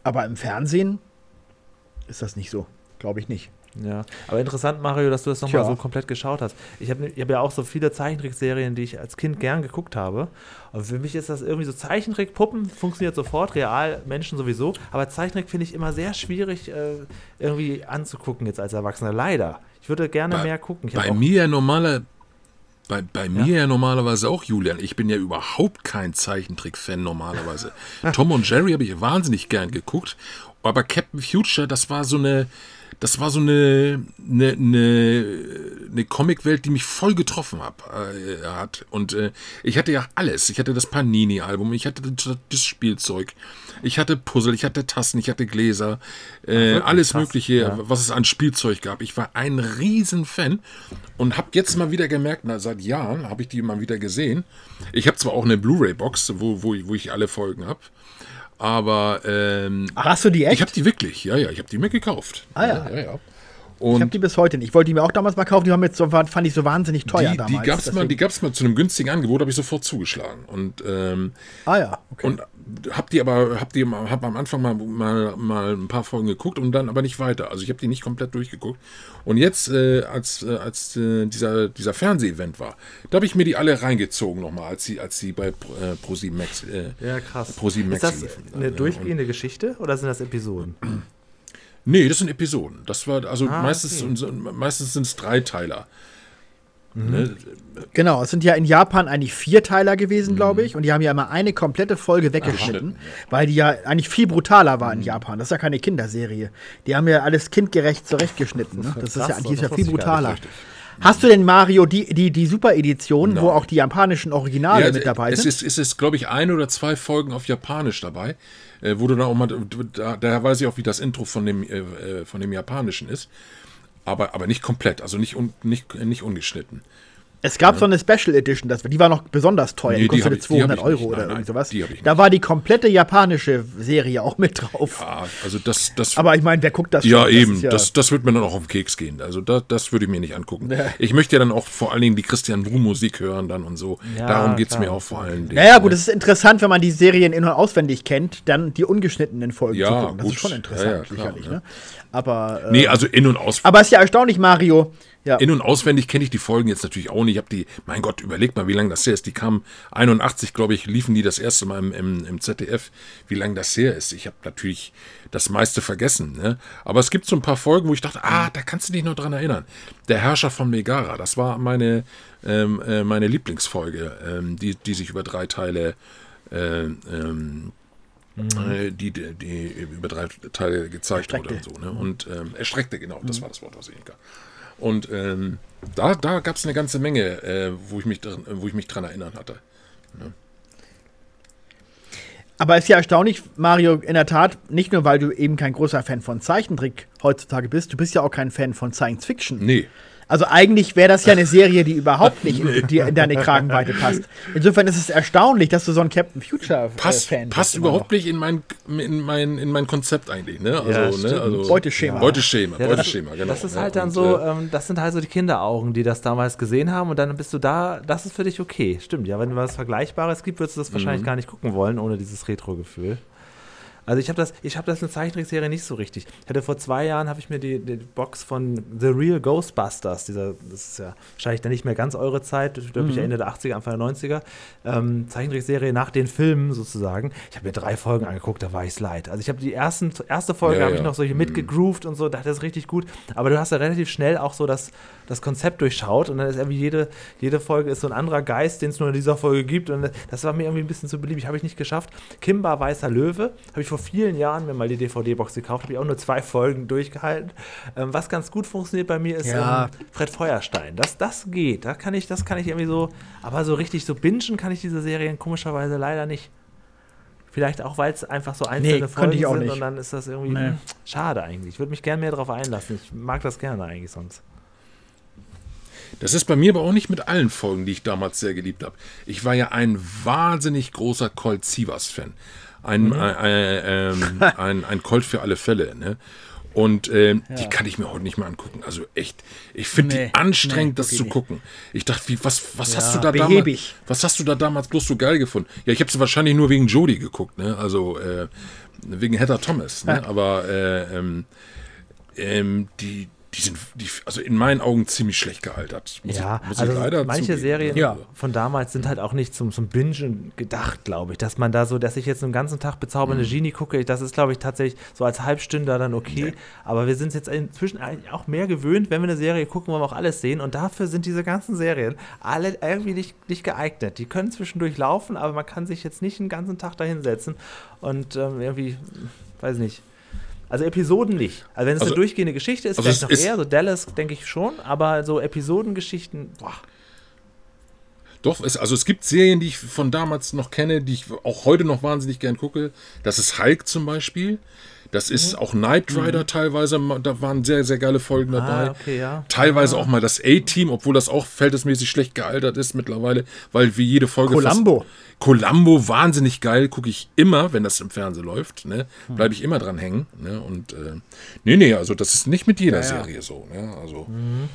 Aber im Fernsehen ist das nicht so. Glaube ich nicht. Ja, aber interessant, Mario, dass du das nochmal so komplett geschaut hast. Ich habe ich hab ja auch so viele Zeichentrickserien, die ich als Kind gern geguckt habe. Und für mich ist das irgendwie so Zeichentrick, Puppen funktioniert sofort, real, Menschen sowieso. Aber Zeichentrick finde ich immer sehr schwierig äh, irgendwie anzugucken jetzt als Erwachsener. Leider. Ich würde gerne Bei- mehr gucken. Bei mir ja normaler, bei, bei mir ja normalerweise auch, Julian. Ich bin ja überhaupt kein Zeichentrick-Fan normalerweise. Tom und Jerry habe ich wahnsinnig gern geguckt. aber Captain Future, das war so eine, das war so eine, eine, eine, eine Comicwelt, die mich voll getroffen hab, äh, hat. Und äh, ich hatte ja alles. Ich hatte das Panini-Album, ich hatte das Spielzeug, ich hatte Puzzle, ich hatte Tassen, ich hatte Gläser, äh, alles krass, Mögliche, ja. was es an Spielzeug gab. Ich war ein Riesenfan und habe jetzt mal wieder gemerkt, na, seit Jahren habe ich die mal wieder gesehen. Ich habe zwar auch eine Blu-ray-Box, wo, wo, wo ich alle Folgen habe. Aber ähm, Ach, hast du die echt? Ich habe die wirklich, ja, ja, ich habe die mir gekauft. Ah ja. ja, ja, ja. Und ich habe die bis heute nicht. Ich wollte die mir auch damals mal kaufen, die jetzt so, fand ich so wahnsinnig teuer die, damals. Die gab es mal, mal zu einem günstigen Angebot, habe ich sofort zugeschlagen. Und, ähm, ah ja, okay. Und hab die aber, hab die, hab am Anfang mal, mal, mal ein paar Folgen geguckt und dann aber nicht weiter. Also ich habe die nicht komplett durchgeguckt. Und jetzt, äh, als, äh, als äh, dieser, dieser Fernseh-Event war, da habe ich mir die alle reingezogen nochmal, als sie, als sie bei äh, Pro7 Max, äh, ja, krass. Pro Max Ist das eine durchgehende und, Geschichte oder sind das Episoden? Nee, das sind Episoden. Das war, also ah, meistens, okay. meistens sind es Dreiteiler. Mhm. Ne? Genau, es sind ja in Japan eigentlich Vierteiler gewesen, mhm. glaube ich. Und die haben ja immer eine komplette Folge weggeschnitten, Ach, weil die ja eigentlich viel brutaler war in mhm. Japan. Das ist ja keine Kinderserie. Die haben ja alles kindgerecht zurechtgeschnitten. Ne? Das, ist, ja, die ist ja viel brutaler. Hast du denn Mario die, die, die Super-Edition, wo auch die japanischen Originale ja, mit dabei sind? Es ist, es ist glaube ich, ein oder zwei Folgen auf Japanisch dabei äh, wo du dann auch mal, da, daher weiß ich auch, wie das Intro von dem, äh, äh, von dem Japanischen ist. Aber, aber nicht komplett, also nicht, un, nicht, nicht ungeschnitten. Es gab ja. so eine Special Edition, das, die war noch besonders teuer, nee, die kostete die 200 Euro oder nein, irgend sowas. Da war die komplette japanische Serie auch mit drauf. Ja, also das, das Aber ich meine, wer guckt das Ja, schon? eben, das, ja das, das wird mir dann auch auf den Keks gehen. Also das, das würde ich mir nicht angucken. Ja. Ich möchte ja dann auch vor allen Dingen die Christian Blum Musik hören dann und so. Darum geht es mir auch vor allen Dingen. Ja, ja, gut, es ist interessant, wenn man die Serien in- und auswendig kennt, dann die ungeschnittenen Folgen zu gucken. Das gut. ist schon interessant, klar, sicherlich. Ne? Aber, äh, nee, also in- und auswendig. Aber es ist ja erstaunlich, Mario, ja. In- und auswendig kenne ich die Folgen jetzt natürlich auch nicht. Ich habe die, mein Gott, überleg mal, wie lange das her ist. Die kamen 81, glaube ich, liefen die das erste Mal im, im, im ZDF, wie lange das her ist. Ich habe natürlich das meiste vergessen. Ne? Aber es gibt so ein paar Folgen, wo ich dachte, ah, da kannst du dich noch dran erinnern. Der Herrscher von Megara, das war meine, ähm, äh, meine Lieblingsfolge, ähm, die, die sich über drei Teile äh, ähm, mhm. Äh, die, die, die, über drei Teile gezeigt wurde und so. Ne? Und ähm, erstreckte, genau, das mhm. war das Wort, was ich nicht und ähm, da, da gab es eine ganze Menge, äh, wo, ich mich, wo ich mich dran erinnern hatte. Ja. Aber es ist ja erstaunlich, Mario, in der Tat, nicht nur, weil du eben kein großer Fan von Zeichentrick heutzutage bist, du bist ja auch kein Fan von Science Fiction. Nee. Also eigentlich wäre das ja eine Serie, die überhaupt nicht in, die in deine Kragenweite passt. Insofern ist es erstaunlich, dass du so ein Captain Future-Fan äh, passt. Passt, passt überhaupt nicht in mein, in, mein, in mein Konzept eigentlich, ne? Also, ja, ne? also Beuteschema. Beuteschema, ja, Beuteschema, genau. Das ist halt dann so, äh, ähm, das sind halt so die Kinderaugen, die das damals gesehen haben und dann bist du da, das ist für dich okay. Stimmt, ja, wenn du was Vergleichbares gibt, würdest du das wahrscheinlich mhm. gar nicht gucken wollen, ohne dieses Retro-Gefühl. Also ich habe das, ich habe das eine Zeichentrickserie nicht so richtig. Ich hatte vor zwei Jahren habe ich mir die, die, Box von The Real Ghostbusters, dieser, das ist ja wahrscheinlich dann nicht mehr ganz eure Zeit, ich glaube mhm. ich Ende der 80er, Anfang der 90er, ähm, Zeichentrickserie nach den Filmen sozusagen. Ich habe mir drei Folgen angeguckt, da war ich leid. Also ich habe die ersten, erste Folge ja, habe ja. ich noch solche mhm. mitgegroovt und so, dachte das ist richtig gut. Aber du hast ja relativ schnell auch so das, das Konzept durchschaut und dann ist irgendwie jede, jede Folge ist so ein anderer Geist, den es nur in dieser Folge gibt und das war mir irgendwie ein bisschen zu beliebig, habe ich nicht geschafft. Kimba Weißer Löwe habe ich vor vor vielen Jahren mir mal die DVD-Box gekauft, habe ich auch nur zwei Folgen durchgehalten. Ähm, was ganz gut funktioniert bei mir ist ja. ähm, Fred Feuerstein. Das, das geht. Da kann ich, das kann ich irgendwie so, aber so richtig so bingen kann ich diese Serien komischerweise leider nicht. Vielleicht auch, weil es einfach so einzelne nee, Folgen sind nicht. und dann ist das irgendwie nee. schade eigentlich. Ich würde mich gerne mehr darauf einlassen. Ich mag das gerne eigentlich sonst. Das ist bei mir aber auch nicht mit allen Folgen, die ich damals sehr geliebt habe. Ich war ja ein wahnsinnig großer Colt Sievers-Fan ein, mhm. ein, ein, ein, ein Colt für alle Fälle. Ne? Und ähm, ja. die kann ich mir heute nicht mehr angucken. Also echt, ich finde nee, die anstrengend, nee, das zu gucken. Ich dachte, wie, was, was ja, hast du da damals? Was hast du da damals bloß so geil gefunden? Ja, ich habe sie wahrscheinlich nur wegen Jodie geguckt, ne? Also äh, wegen Heather Thomas, ne? Aber äh, ähm, ähm, die, die sind, die, also in meinen Augen ziemlich schlecht gealtert. Muss ja, ich, muss also ich leider manche zugeben. Serien ja. von damals sind halt auch nicht zum, zum Bingen gedacht, glaube ich. Dass man da so, dass ich jetzt einen ganzen Tag bezaubernde mhm. Genie gucke, das ist, glaube ich, tatsächlich so als Halbstünder dann okay. Nee. Aber wir sind jetzt inzwischen auch mehr gewöhnt, wenn wir eine Serie gucken, wollen wir auch alles sehen. Und dafür sind diese ganzen Serien alle irgendwie nicht, nicht geeignet. Die können zwischendurch laufen, aber man kann sich jetzt nicht einen ganzen Tag da hinsetzen und ähm, irgendwie, weiß nicht Also Episoden nicht. Also wenn es Also- eine durchgehende Geschichte ist, also vielleicht noch ist- eher, so Dallas denke ich schon, aber so Episodengeschichten, boah. Doch, es, also es gibt Serien, die ich von damals noch kenne, die ich auch heute noch wahnsinnig gern gucke. Das ist Hulk zum Beispiel. Das ist Mhm. auch Knight Rider teilweise. Da waren sehr, sehr geile Folgen dabei. Ah, okay, ja. Teilweise auch mal das A-Team, obwohl das auch verhältnismäßig schlecht gealtert ist mittlerweile, weil wie jede Folge. Columbo. Columbo, wahnsinnig geil, gucke ich immer, wenn das im Fernsehen läuft. Ne? Hm. Bleibe ich immer dran hängen. Ne? Und äh, nee, nee, also das ist nicht mit jeder Ja, ja. Serie so. Ne? Also, Mhm.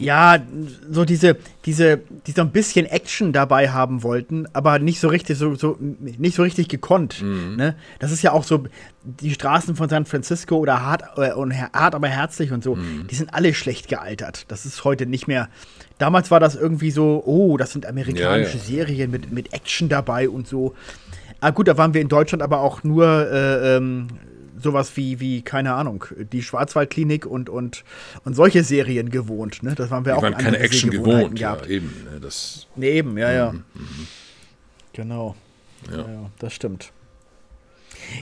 Ja, so diese, diese, die so ein bisschen Action dabei haben wollten, aber nicht so richtig, so, so nicht so richtig gekonnt. Ne? Das ist ja auch so, die Straßen von San Francisco oder hart, äh, und hart aber herzlich und so, die sind alle schlecht gealtert. Das ist heute nicht mehr. Damals war das irgendwie so, oh, das sind amerikanische Ja, ja. Serien mit, mit Action dabei und so. Ah, gut, da waren wir in Deutschland aber auch nur äh, ähm, sowas wie, wie, keine Ahnung, die Schwarzwaldklinik und, und, und solche Serien gewohnt. Ne? Das waren wir die auch waren in keine Action gewohnt. Ja, eben. Ne? Das, Nee, eben, ja, ja. Mhm, Genau. ja. Ja, das stimmt.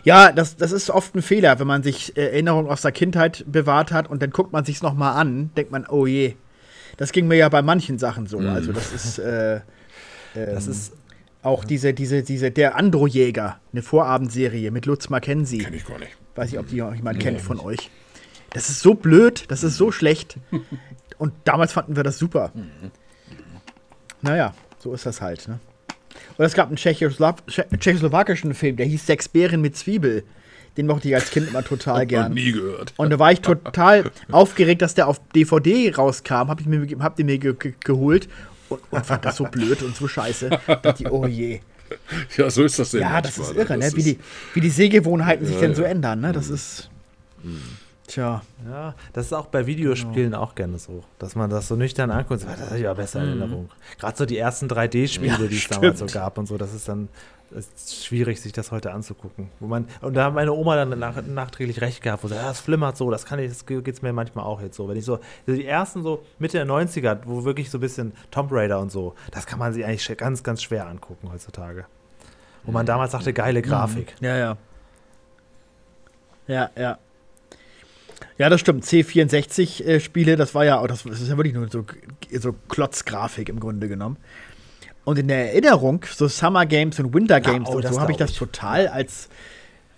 Ja, das, das ist oft ein Fehler, wenn man sich äh, Erinnerungen aus der Kindheit bewahrt hat und dann guckt man sich's noch mal an, denkt man, oh je. Das ging mir ja bei manchen Sachen so. Mhm. Also das ist, äh, Das ähm, ist, auch diese, diese, diese, der Androjäger, eine Vorabendserie mit Lutz Mackenzie. Kenne ich gar nicht. Weiß ich, ob die noch jemand kennt von euch. Das ist so blöd, das ist so schlecht. Und damals fanden wir das super. Naja, so ist das halt, ne? Und es gab einen Tschechoslaw tsche- tschechoslowakischen Film, der hieß Sechs Bären mit Zwiebel. Den mochte ich als Kind immer total gern. nie gehört. Und da war ich total aufgeregt, dass der auf DVD rauskam. Hab ich mir, hab den mir ge ge geholt und, und fand das so blöd und so scheiße. Dachte ich, oh je. Ja, so ist das denn. Ja, das ist manchmal, irre, Das ne? Wie die, wie die Sehgewohnheiten sich Ja, denn ja. so ändern, ne? Das ist. Tja. ja, das ist auch bei Videospielen auch gerne so, dass man das so nüchtern anguckt das habe ich ja besser in Erinnerung. Gerade so die ersten 3D-Spiele, Ja, die es damals so gab und so, das ist dann ist schwierig, sich das heute anzugucken. Wo man, und da hat meine Oma dann nach, nachträglich recht gehabt, wo sie sagt, ja, das flimmert so, das kann ich, das geht es mir manchmal auch jetzt so. Wenn ich so, so die ersten so Mitte der 90er, wo wirklich so ein bisschen Tomb Raider und so, das kann man sich eigentlich ganz, ganz schwer angucken heutzutage. Wo man damals sagte, geile Grafik. Ja, ja. Ja, ja. Ja, das stimmt. C64-Spiele, das war ja, das, das ist ja wirklich nur so, so Klotzgrafik im Grunde genommen. Und in der Erinnerung, so Summer Games und Winter Games oh, und das so, habe ich das total als,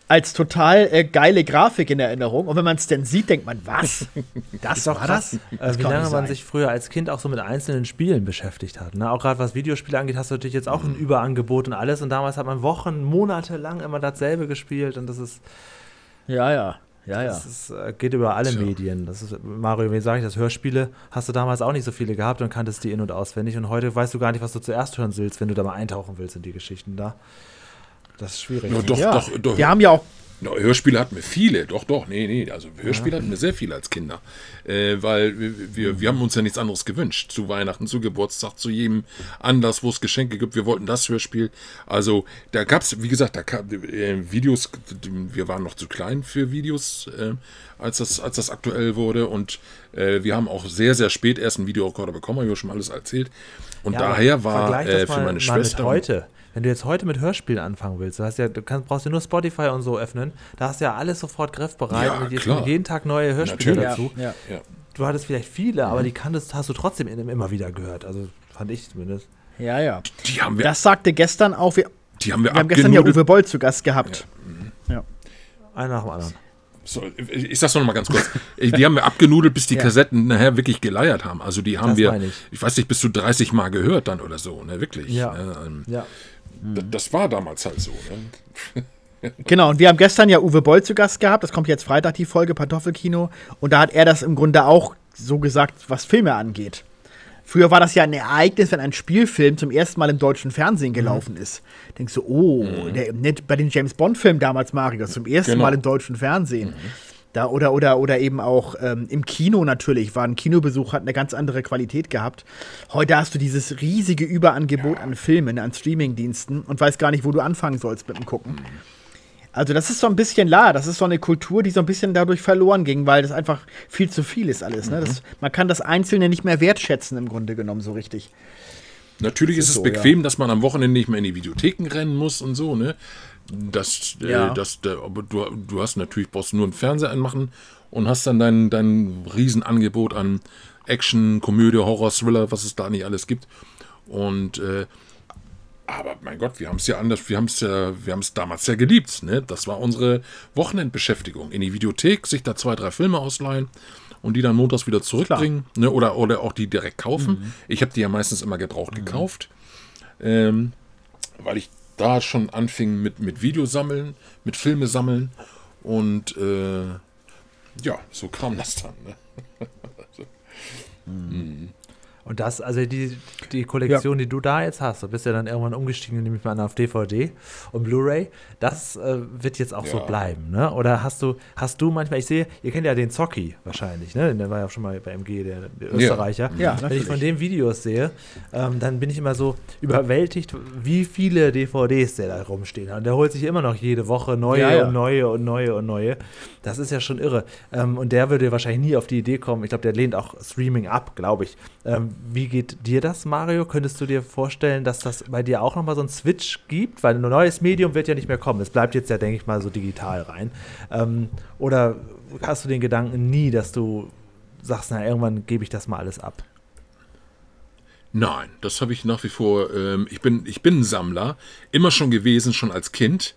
als total äh, geile Grafik in Erinnerung. Und wenn man es denn sieht, denkt man, was? Das war krass, das? äh, Das wie lange man sich früher als Kind auch so mit einzelnen Spielen beschäftigt hat. Ne? Auch gerade was Videospiele angeht, hast du natürlich jetzt auch ein Überangebot und alles. Und damals hat man Wochen, Monate lang immer dasselbe gespielt. Und das ist, Ja, ja. Ja, ja. das ist, äh, geht über alle Tja. Medien. Das ist, Mario, wie sage ich das? Hörspiele hast du damals auch nicht so viele gehabt und kanntest die in- und auswendig. Und heute weißt du gar nicht, was du zuerst hören willst, wenn du da mal eintauchen willst in die Geschichten da. Das ist schwierig. Ja, doch, ja. doch, doch. Wir haben ja auch Na, Hörspiele hatten wir viele, doch, doch, nee, nee, also Hörspiele hatten wir sehr viele als Kinder, äh, weil wir, wir, wir haben uns ja nichts anderes gewünscht, zu Weihnachten, zu Geburtstag, zu jedem Anlass, wo es Geschenke gibt, wir wollten das Hörspiel, also da gab es, wie gesagt, da gab äh, Videos, wir waren noch zu klein für Videos, äh, als, das, als das aktuell wurde. Und äh, wir haben auch sehr, sehr spät erst einen Videorekorder bekommen, habe ich ja schon alles erzählt. Und Ja, daher war äh, für meine Schwester... Heute. Wenn du jetzt heute mit Hörspielen anfangen willst, du, hast ja, du kannst, brauchst ja nur Spotify und so öffnen, da hast du ja alles sofort griffbereit Ja, und jetzt klar. jeden Tag neue Hörspiele Natürlich. dazu. Ja, ja. Du hattest vielleicht viele, aber die kanntest, hast du trotzdem immer wieder gehört. Also fand ich zumindest. ja, ja. Die haben wir, Das sagte gestern auch, wir, die haben wir, wir haben gestern ja. Uwe Boll zu Gast gehabt. Einer nach dem anderen. So, ich sag's noch mal ganz kurz. Die haben wir abgenudelt, bis die Ja. Kassetten nachher wirklich geleiert haben. Also die haben Das wir, ich. ich. weiß nicht, bis zu 30 Mal gehört dann oder so, ne, wirklich. Ja. Ne, ähm, Ja. D- Das war damals halt so. Ne? Genau, und wir haben gestern ja Uwe Boll zu Gast gehabt. Das kommt jetzt Freitag, die Folge Pantoffelkino. Und da hat er das im Grunde auch so gesagt, was Filme angeht. Früher war das ja ein Ereignis, wenn ein Spielfilm zum ersten Mal im deutschen Fernsehen gelaufen ist. Denkst du, oh, der, nicht bei den James Bond-Filmen damals, Mario, zum ersten Genau. Mal im deutschen Fernsehen. Da, oder, oder, oder eben auch ähm, im Kino natürlich, war ein Kinobesuch, hat eine ganz andere Qualität gehabt. Heute hast du dieses riesige Überangebot an Filmen, an Streamingdiensten und weißt gar nicht, wo du anfangen sollst mit dem Gucken. Also das ist so ein bisschen la, das ist so eine Kultur, die so ein bisschen dadurch verloren ging, weil das einfach viel zu viel ist alles. Ne? Das, man kann das Einzelne nicht mehr wertschätzen im Grunde genommen so richtig. Natürlich ist, ist es so, bequem, dass man am Wochenende nicht mehr in die Videotheken rennen muss und so, ne? Das, Ja. äh, das, äh, aber du, du hast natürlich, brauchst nur einen Fernseher anmachen und hast dann dein, dein Riesenangebot an Action, Komödie, Horror, Thriller, was es da nicht alles gibt. Und äh, aber mein Gott, wir haben es ja anders, wir haben es ja, wir haben es damals ja geliebt, ne? Das war unsere Wochenendbeschäftigung. In die Videothek, sich da zwei, drei Filme ausleihen und die dann montags wieder zurückbringen, ne? Oder, oder auch die direkt kaufen. Ich habe die ja meistens immer gebraucht gekauft. Ähm, weil ich da schon anfing mit, mit Videosammeln, mit Filme sammeln und äh, ja, so kam das dann. Ne? Und das, also die, die Kollektion, die du da jetzt hast, du bist ja dann irgendwann umgestiegen, nämlich mal auf DVD und Blu-ray, das äh, wird jetzt auch so Ja. bleiben, ne? Oder hast du, hast du manchmal, ich sehe, ihr kennt ja den Zocki wahrscheinlich, ne? Der war ja auch schon mal bei MG, der, der Österreicher. Ja, Wenn natürlich. ich von dem Videos sehe, ähm, dann bin ich immer so überwältigt, wie viele DVDs der da rumstehen hat. Und der holt sich immer noch jede Woche neue Ja, ja. und neue und neue und neue. Das ist ja schon irre. Ähm, und der würde wahrscheinlich nie auf die Idee kommen. Ich glaube, der lehnt auch Streaming ab, glaube ich. Ähm, wie geht dir das, Mario? Könntest du dir vorstellen, dass das bei dir auch nochmal so einen Switch gibt? Weil ein neues Medium wird ja nicht mehr kommen. Es bleibt jetzt ja, denke ich mal, so digital rein. Ähm, oder hast du den Gedanken nie, dass du sagst, na, irgendwann gebe ich das mal alles ab? Nein, das habe ich nach wie vor. Ähm, ich, bin, ich bin ein Sammler, immer schon gewesen, schon als Kind.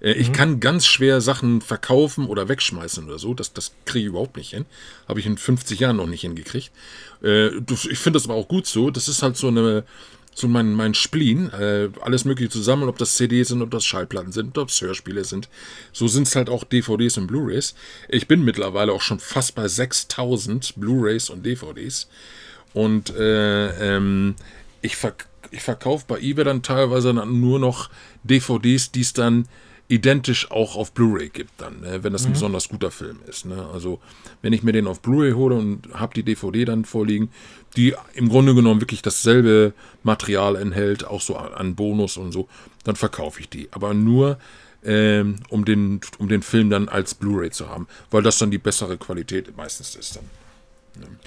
Äh, Ich kann ganz schwer Sachen verkaufen oder wegschmeißen oder so. Das, das kriege ich überhaupt nicht hin. Habe ich in 50 Jahren noch nicht hingekriegt. Äh, ich finde das aber auch gut so. Das ist halt so eine. So mein, mein Spleen, äh, alles Mögliche zusammen, ob das CDs sind, ob das Schallplatten sind, ob es Hörspiele sind. So sind es halt auch DVDs und Blu-Rays. Ich bin mittlerweile auch schon fast bei 6000 Blu-Rays und DVDs. Und äh, ähm, ich, verk ich verkaufe bei eBay dann teilweise dann nur noch DVDs, die es dann identisch auch auf Blu-ray gibt, dann, ne, wenn das ein besonders guter Film ist. Ne? Also wenn ich mir den auf Blu-ray hole und habe die DVD dann vorliegen, die im Grunde genommen wirklich dasselbe Material enthält, auch so an- an Bonus und so, dann verkaufe ich die. Aber nur ähm, um, den, um den Film dann als Blu-ray zu haben, weil das dann die bessere Qualität meistens ist dann.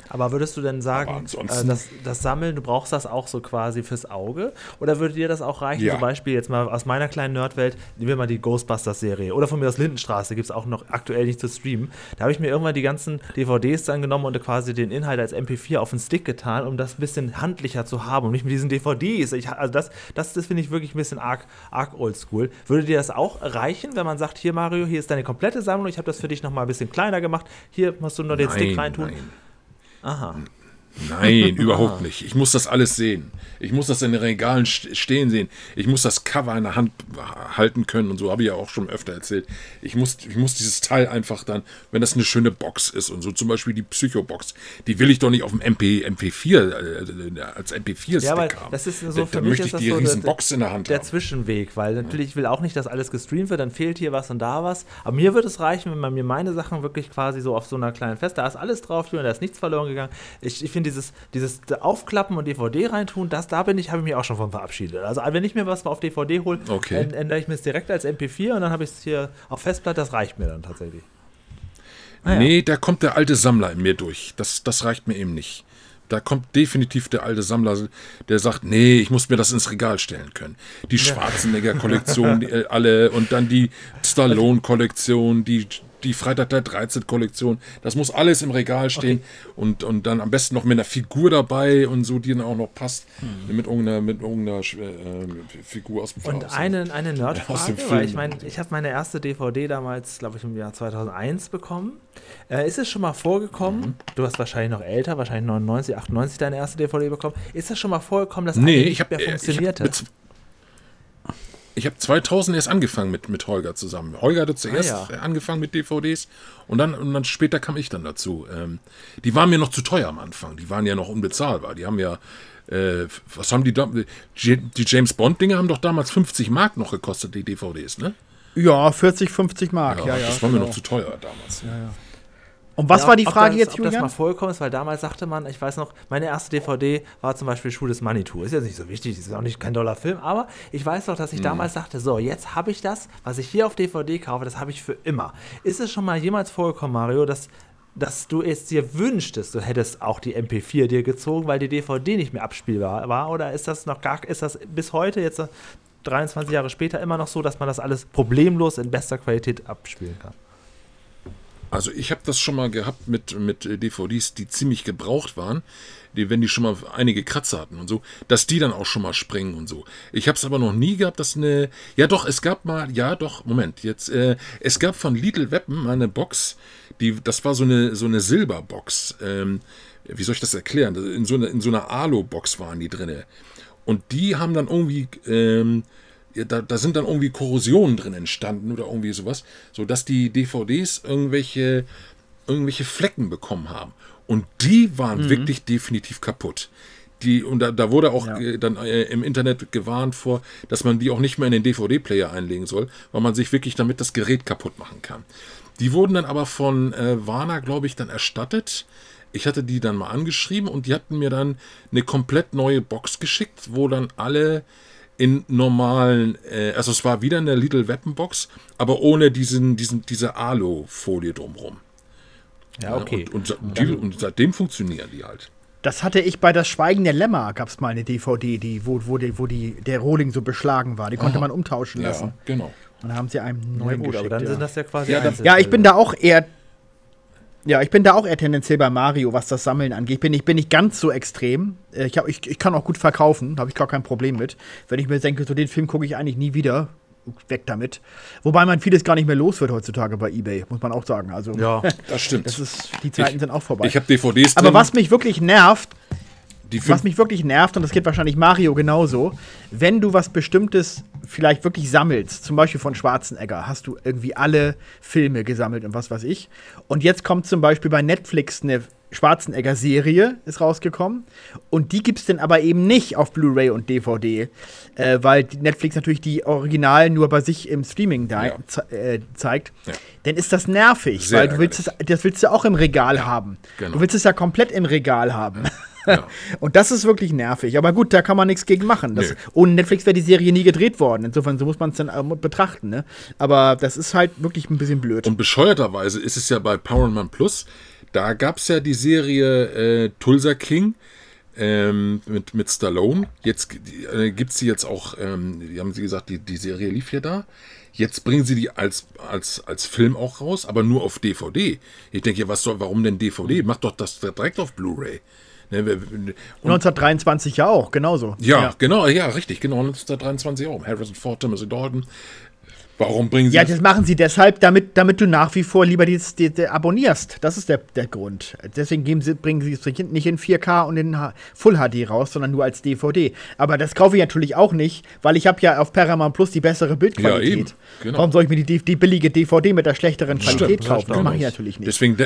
Aber würdest du denn sagen, äh, das, das Sammeln, du brauchst das auch so quasi fürs Auge? Oder würde dir das auch reichen? Ja. Zum Beispiel jetzt mal aus meiner kleinen Nerdwelt, nehmen wir mal die Ghostbusters-Serie. Oder von mir aus Lindenstraße gibt es auch noch aktuell nicht zu streamen. Da habe ich mir irgendwann die ganzen DVDs dann genommen und quasi den Inhalt als MP4 auf den Stick getan, um das ein bisschen handlicher zu haben und nicht mit diesen DVDs. Ich, also das, das, das finde ich wirklich ein bisschen arg, arg oldschool. Würde dir das auch reichen, wenn man sagt, hier Mario, hier ist deine komplette Sammlung, ich habe das für dich nochmal ein bisschen kleiner gemacht, hier musst du nur den Stick reintun? Nein. Aha. Nein, überhaupt nicht. Ich muss das alles sehen. Ich muss das in den Regalen st- stehen sehen. Ich muss das Cover in der Hand halten können und so habe ich ja auch schon öfter erzählt. Ich muss, ich muss dieses Teil einfach dann, wenn das eine schöne Box ist und so, zum Beispiel die Psycho-Box, die will ich doch nicht auf dem MP, MP4 äh, als MP4-Stick Ja, weil haben. das ist so da, für da mich möchte ich das die so riesen der- Box in der Hand der haben. Zwischenweg, weil natürlich ich will auch nicht, dass alles gestreamt wird, dann fehlt hier was und da was. Aber mir würde es reichen, wenn man mir meine Sachen wirklich quasi so auf so einer kleinen Fest, da ist alles drauf, da ist nichts verloren gegangen. Ich, ich finde dieses, dieses Aufklappen und DVD reintun, das da bin ich, habe ich mich auch schon von verabschiedet. Also wenn ich mir was auf DVD hole, Okay. dann ändere ich mir es direkt als MP4 und dann habe ich es hier auf Festplatte, das reicht mir dann tatsächlich. Ah ja. Nee, da kommt der alte Sammler in mir durch. Das, das reicht mir eben nicht. Da kommt definitiv der alte Sammler, der sagt, nee, ich muss mir das ins Regal stellen können. Die Schwarzenegger-Kollektion, äh, alle, und dann die Stallone-Kollektion, die, die Freitag der 13-Kollektion. Das muss alles im Regal stehen und, und dann am besten noch mit einer Figur dabei und so, die dann auch noch passt. Mit irgendeiner, mit irgendeiner äh, Figur aus dem Und aus eine, eine aus Nerdfrage, dem weil ich Film. meine, ich habe meine erste DVD damals, glaube ich, im Jahr 2001 bekommen. Äh, ist es schon mal vorgekommen, Mhm. du hast wahrscheinlich noch älter, wahrscheinlich 99, 98 deine erste DVD bekommen, ist es schon mal vorgekommen, dass Nee, eine ich nicht habe mehr funktionierte? Ich habe 2000 erst angefangen mit, mit Holger zusammen. Holger hatte zuerst Ah, ja. angefangen mit DVDs und dann, und dann später kam ich dann dazu. Ähm, die waren mir noch zu teuer am Anfang. Die waren ja noch unbezahlbar. Die haben ja, äh, was haben die da? Die James Bond-Dinge haben doch damals 50 Mark noch gekostet, die DVDs, ne? Ja, 40, 50 Mark. Ja, ja. das war mir genau. noch zu teuer damals. Und was Ja, war die ob Frage das, jetzt, ob das mal Julian? vorgekommen ist, weil damals sagte man, ich weiß noch, meine erste DVD war zum Beispiel Schuh des Manitou. Ist jetzt nicht so wichtig, ist auch nicht kein doller Film, aber ich weiß noch, dass ich damals dachte, so, jetzt habe ich das, was ich hier auf DVD kaufe, das habe ich für immer. Ist es schon mal jemals vorgekommen, Mario, dass, dass du es dir wünschtest, du hättest auch die MP4 dir gezogen, weil die DVD nicht mehr abspielbar war? Oder ist das noch gar, ist das bis heute jetzt 23 Jahre später immer noch so, dass man das alles problemlos in bester Qualität abspielen kann. Also ich habe das schon mal gehabt mit, mit DVDs, die ziemlich gebraucht waren, die, wenn die schon mal einige Kratzer hatten und so, dass die dann auch schon mal springen und so. Ich habe es aber noch nie gehabt, dass eine, ja doch, es gab mal, ja doch, Moment, jetzt, äh, es gab von Little Weapon mal eine Box, die, das war so eine, so eine Silberbox, ähm, wie soll ich das erklären? In so, eine, in so einer Alu-Box waren die drinne. Und die haben dann irgendwie, ähm, da, da, sind dann irgendwie Korrosionen drin entstanden oder irgendwie sowas, sodass die DVDs irgendwelche, irgendwelche Flecken bekommen haben. Und die waren mhm. wirklich definitiv kaputt. Die, und da, da wurde auch ja. äh, dann äh, im Internet gewarnt vor, dass man die auch nicht mehr in den DVD-Player einlegen soll, weil man sich wirklich damit das Gerät kaputt machen kann. Die wurden dann aber von äh, Warner, glaube ich, dann erstattet. Ich hatte die dann mal angeschrieben und die hatten mir dann eine komplett neue Box geschickt, wo dann alle in normalen, äh, also es war wieder eine Little Weapon Box, aber ohne diesen, diesen, diese Alu-Folie drumherum. Ja, okay. Und, und, die, und, seitdem funktionieren die halt. Das hatte ich bei Das Schweigen der Lämmer, gab es mal eine DVD, die, wo, wo, die, wo die, der Rohling so beschlagen war. Die konnte Aha. man umtauschen lassen. Ja, genau. Und dann haben sie einem neuen ja, gut, aber dann ja. sind das ja quasi ja, ja, ich bin da auch eher ja, ich bin da auch eher tendenziell bei Mario, was das Sammeln angeht. Ich bin nicht, bin nicht ganz so extrem. Äh, ich, hab, ich, ich kann auch gut verkaufen, da habe ich gar kein Problem mit. Wenn ich mir denke, so den Film gucke ich eigentlich nie wieder, weg damit. Wobei man vieles gar nicht mehr los wird heutzutage bei eBay, muss man auch sagen. Also, ja, das stimmt. Das ist, die Zeiten ich, sind auch vorbei. Ich habe DVDs drin. Aber was mich wirklich nervt, was mich wirklich nervt, und das geht wahrscheinlich Mario genauso, wenn du was Bestimmtes vielleicht wirklich sammelst, zum Beispiel von Schwarzenegger, hast du irgendwie alle Filme gesammelt und was weiß ich. Und jetzt kommt zum Beispiel bei Netflix eine Schwarzenegger-Serie, ist rausgekommen. Und die gibt es dann aber eben nicht auf Blu-ray und DVD, äh, weil Netflix natürlich die Originalen nur bei sich im Streaming ja. ze äh, zeigt. Ja. Dann ist das nervig, Sehr weil du willst es, das willst du auch im Regal ja, haben. Genau. Du willst es ja komplett im Regal haben. Und das ist wirklich nervig. Aber gut, da kann man nichts gegen machen. Das, ohne Netflix wäre die Serie nie gedreht worden. Insofern, so muss man es dann äh, betrachten. Ne? Aber das ist halt wirklich ein bisschen blöd. Und bescheuerterweise ist es ja bei Paramount Plus, da gab es ja die Serie äh, Tulsa King. Ähm, mit, mit Stallone. Jetzt äh, gibt es sie jetzt auch, ähm, die haben sie gesagt, die, die Serie lief ja da. Jetzt bringen sie die als, als, als Film auch raus, aber nur auf DVD. Ich denke, was soll, warum denn DVD? Macht doch das direkt auf Blu-ray. Ne, 1923 ja auch, genauso. Ja, ja, genau, ja, richtig, genau, 1923 auch. Harrison Ford, Timothy Dalton. Warum bringen sie Ja, das machen sie deshalb, damit, damit du nach wie vor lieber die, die, die abonnierst. Das ist der, der Grund. Deswegen geben sie, bringen sie es nicht in 4K und in Full HD raus, sondern nur als DVD. Aber das kaufe ich natürlich auch nicht, weil ich habe ja auf Paramount Plus die bessere Bildqualität. Ja, eben. Genau. Warum soll ich mir die, die billige DVD mit der schlechteren Qualität Stimmt, kaufen? Das mache ich natürlich nicht. Deswegen,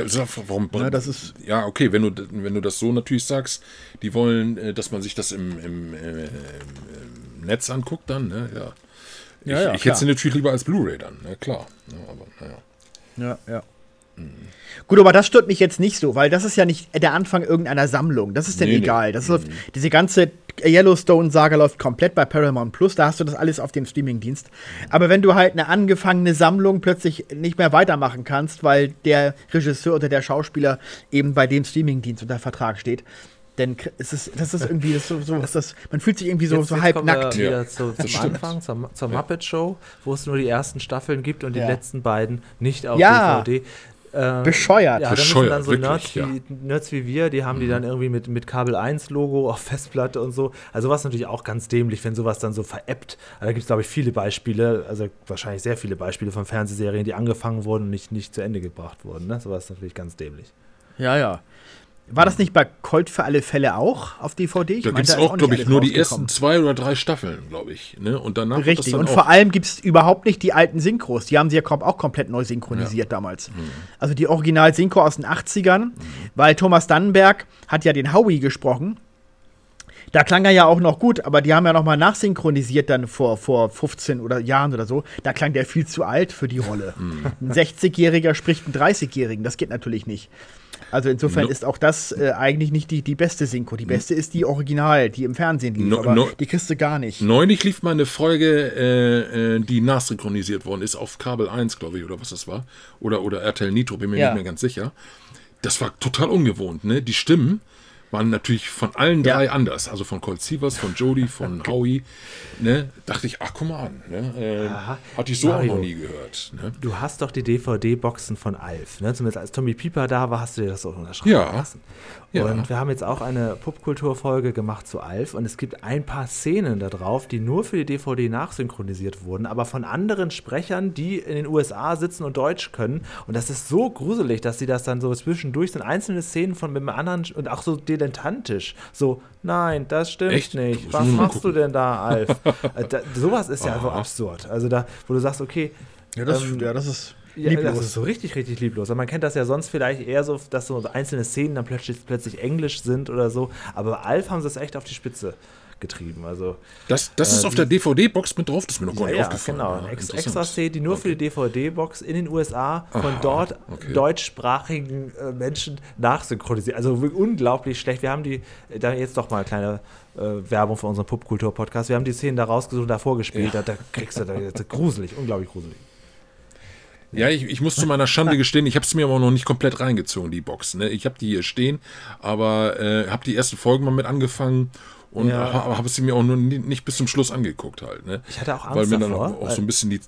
warum, ja, das ist ja, okay, wenn du, wenn du das so natürlich sagst, die wollen, äh, dass man sich das im, im, äh, im Netz anguckt, dann, ne? ja. Ja, ich, ja, ich hätte sie natürlich lieber als Blu-ray dann, ja klar. Ja, aber naja. Ja, ja. Mhm. Gut, aber das stört mich jetzt nicht so, weil das ist ja nicht der Anfang irgendeiner Sammlung. Das ist denn nee, egal. Das mhm. läuft, diese ganze Yellowstone-Saga läuft komplett bei Paramount Plus. Da hast du das alles auf dem Streamingdienst. Aber wenn du halt eine angefangene Sammlung plötzlich nicht mehr weitermachen kannst, weil der Regisseur oder der Schauspieler eben bei dem Streamingdienst unter Vertrag steht, denn es ist, das ist irgendwie das so, so ist das, man fühlt sich irgendwie so, jetzt, so jetzt halb nackt. Wir wieder zu, zum Anfang, zur, zur Muppet Show, wo es nur die ersten Staffeln gibt und die ja. letzten beiden nicht auf ja. DVD. Ähm, Bescheuert. Ja, Bescheuert, dann so wirklich, Nerds, ja. wie, Nerds wie wir, die haben mhm. die dann irgendwie mit, mit Kabel 1 Logo auf Festplatte und so. Also was natürlich auch ganz dämlich, wenn sowas dann so veräppt. Also da gibt es, glaube ich, viele Beispiele, also wahrscheinlich sehr viele Beispiele von Fernsehserien, die angefangen wurden und nicht, nicht zu Ende gebracht wurden. Ne? Sowas ist natürlich ganz dämlich. Ja, ja. War das nicht bei Colt für alle Fälle auch auf DVD? Ich da gibt es auch, glaube ich, nur die ersten zwei oder drei Staffeln, glaube ich. Ne? Und danach Richtig, und vor allem gibt es überhaupt nicht die alten Synchros. Die haben sie ja auch komplett neu synchronisiert ja. damals. Mhm. Also die Original-Synchro aus den 80ern, mhm. weil Thomas Dannenberg hat ja den Howie gesprochen. Da klang er ja auch noch gut, aber die haben ja noch mal nachsynchronisiert dann vor, vor 15 oder Jahren oder so. Da klang der viel zu alt für die Rolle. Mhm. Ein 60-Jähriger spricht einen 30-Jährigen, das geht natürlich nicht. Also insofern no. ist auch das äh, eigentlich nicht die, die beste Synchro. Die beste ist die Original, die im Fernsehen lief, no, aber no. die kriegst du gar nicht. Neulich lief mal eine Folge, äh, äh, die nachsynchronisiert worden ist, auf Kabel 1, glaube ich, oder was das war. Oder, oder RTL Nitro, bin mir ja. nicht mehr ganz sicher. Das war total ungewohnt, ne? Die Stimmen waren natürlich von allen Ja. drei anders. Also von Colt Sievers, von Jody, von Howie. Ne? Dachte ich, ach, guck mal an. Ne? Äh, hatte ich so Mario. auch noch nie gehört. Ne? Du hast doch die DVD-Boxen von Alf, ne? Zumindest als Tommy Pieper da war, hast du dir das auch unterschreiben Ja. lassen. Ja. Und wir haben jetzt auch eine Popkulturfolge gemacht zu Alf und es gibt ein paar Szenen da drauf, die nur für die DVD nachsynchronisiert wurden, aber von anderen Sprechern, die in den USA sitzen und Deutsch können. Und das ist so gruselig, dass sie das dann so zwischendurch sind einzelne Szenen von mit einem anderen und auch so dilettantisch. So, nein, das stimmt Echt? nicht. Was machst du denn da, Alf? Äh, da, sowas ist ja so absurd. Also da, wo du sagst, okay, Ja, das, Ähm, ja, das ist ja, lieblos. das ist so richtig, richtig lieblos. Und man kennt das ja sonst vielleicht eher so, dass so einzelne Szenen dann plötzlich, plötzlich Englisch sind oder so. Aber bei Alf haben sie es echt auf die Spitze getrieben. Also, Das, das ist auf der DVD-Box mit drauf, das ist mir noch gar ja, nicht ja aufgefallen. genau. Ja, Eine ex extra Szene, die nur für die DVD-Box in den USA von Aha, dort okay. deutschsprachigen äh, Menschen nachsynchronisiert. Also unglaublich schlecht. Wir haben die, äh, da jetzt doch mal eine kleine äh, Werbung für unseren Popkultur-Podcast. Wir haben die Szenen da rausgesucht und da vorgespielt. Da, da kriegst du da, das ist gruselig, unglaublich gruselig. Ja, ich, ich muss zu meiner Schande gestehen, ich habe es mir aber noch nicht komplett reingezogen, die Box. Ne? Ich habe die hier stehen, aber äh, habe die ersten Folgen mal mit angefangen und Ja. ha- habe sie mir auch nur nie, nicht bis zum Schluss angeguckt halt. Ne? Ich hatte auch Weil Angst mir dann davor, auch, weil- so ein bisschen die,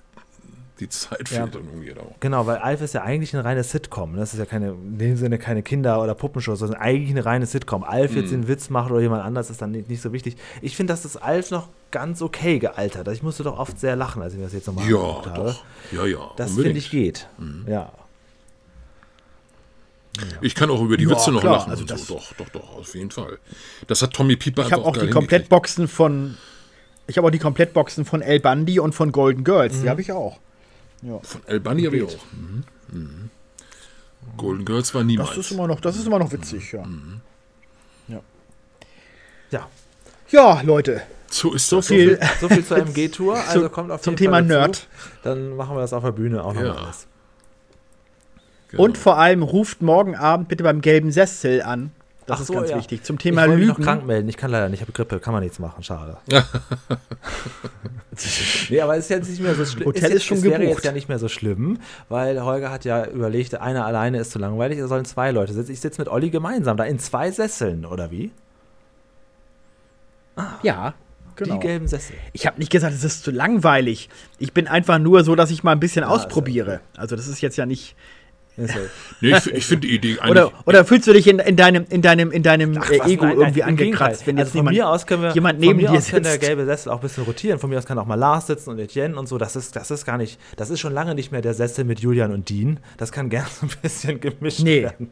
die Zeit Ja. fehlt dann irgendwie auch. Genau, weil Alf ist ja eigentlich eine reine Sitcom. ne? Das ist ja keine, in dem Sinne keine Kinder- oder Puppenshow, sondern eigentlich eine reine Sitcom. Alf jetzt den Witz macht oder jemand anders ist dann nicht, nicht so wichtig. Ich finde, dass das Alf noch ganz okay gealtert. Ich musste doch oft sehr lachen, als ich das jetzt nochmal Ja, habe. doch. Ja, ja. Das finde ich geht. Ja. Ich kann auch über die Ja, Witze noch klar, lachen also und so. das- Doch, doch, doch, auf jeden Fall. Das hat Tommy Pieper Ich habe einfach auch die Komplettboxen von. Ich habe auch die Komplettboxen von El Bundy und von Golden Girls. Mhm. Die habe ich auch. Ja. Von El Bunny habe ich auch. Mhm. Mhm. Golden Girls war niemals. Das ist immer noch, das ist immer noch witzig, ja. Mhm. Ja. Ja, Leute. so ist So das. viel- So viel zur MG-Tour. Also Zu- kommt auf zum jeden Thema. Nerd. Dann machen wir das auf der Bühne auch noch Ja. mal alles. Genau. Und vor allem ruft morgen Abend bitte beim gelben Sessel an. Das Ach ist so, ganz ja. wichtig. Zum Ich Thema wollte mich noch Lügen. krank melden. Ich kann leider nicht. Ich habe Grippe. Kann man nichts machen. Schade. nee, aber es ist jetzt nicht mehr so schlimm. Hotel jetzt, ist schon es wäre gebucht. jetzt ja nicht mehr so schlimm, weil Holger hat ja überlegt, einer alleine ist zu langweilig, es sollen zwei Leute sitzen. Ich sitze mit Olli gemeinsam da in zwei Sesseln, oder wie? Ja, genau. Die gelben Sessel. Ich habe nicht gesagt, es ist zu langweilig. Ich bin einfach nur so, dass ich mal ein bisschen Ah, ist ja ausprobiere. Also das ist jetzt ja nicht. Nee, ich, ich finde die Idee eigentlich. Oder, oder fühlst du dich in, in deinem, in deinem, in deinem Ach, äh, was, Ego nein, nein, irgendwie angekratzt, wenn jetzt also von mir aus können wir, jemand von neben mir dir aus kann der gelbe Sessel auch ein bisschen rotieren. Von mir aus kann auch mal Lars sitzen und Etienne und so. Das ist, das ist gar nicht, das ist schon lange nicht mehr der Sessel mit Julian und Dean. Das kann gerne so ein bisschen gemischt Nee. werden.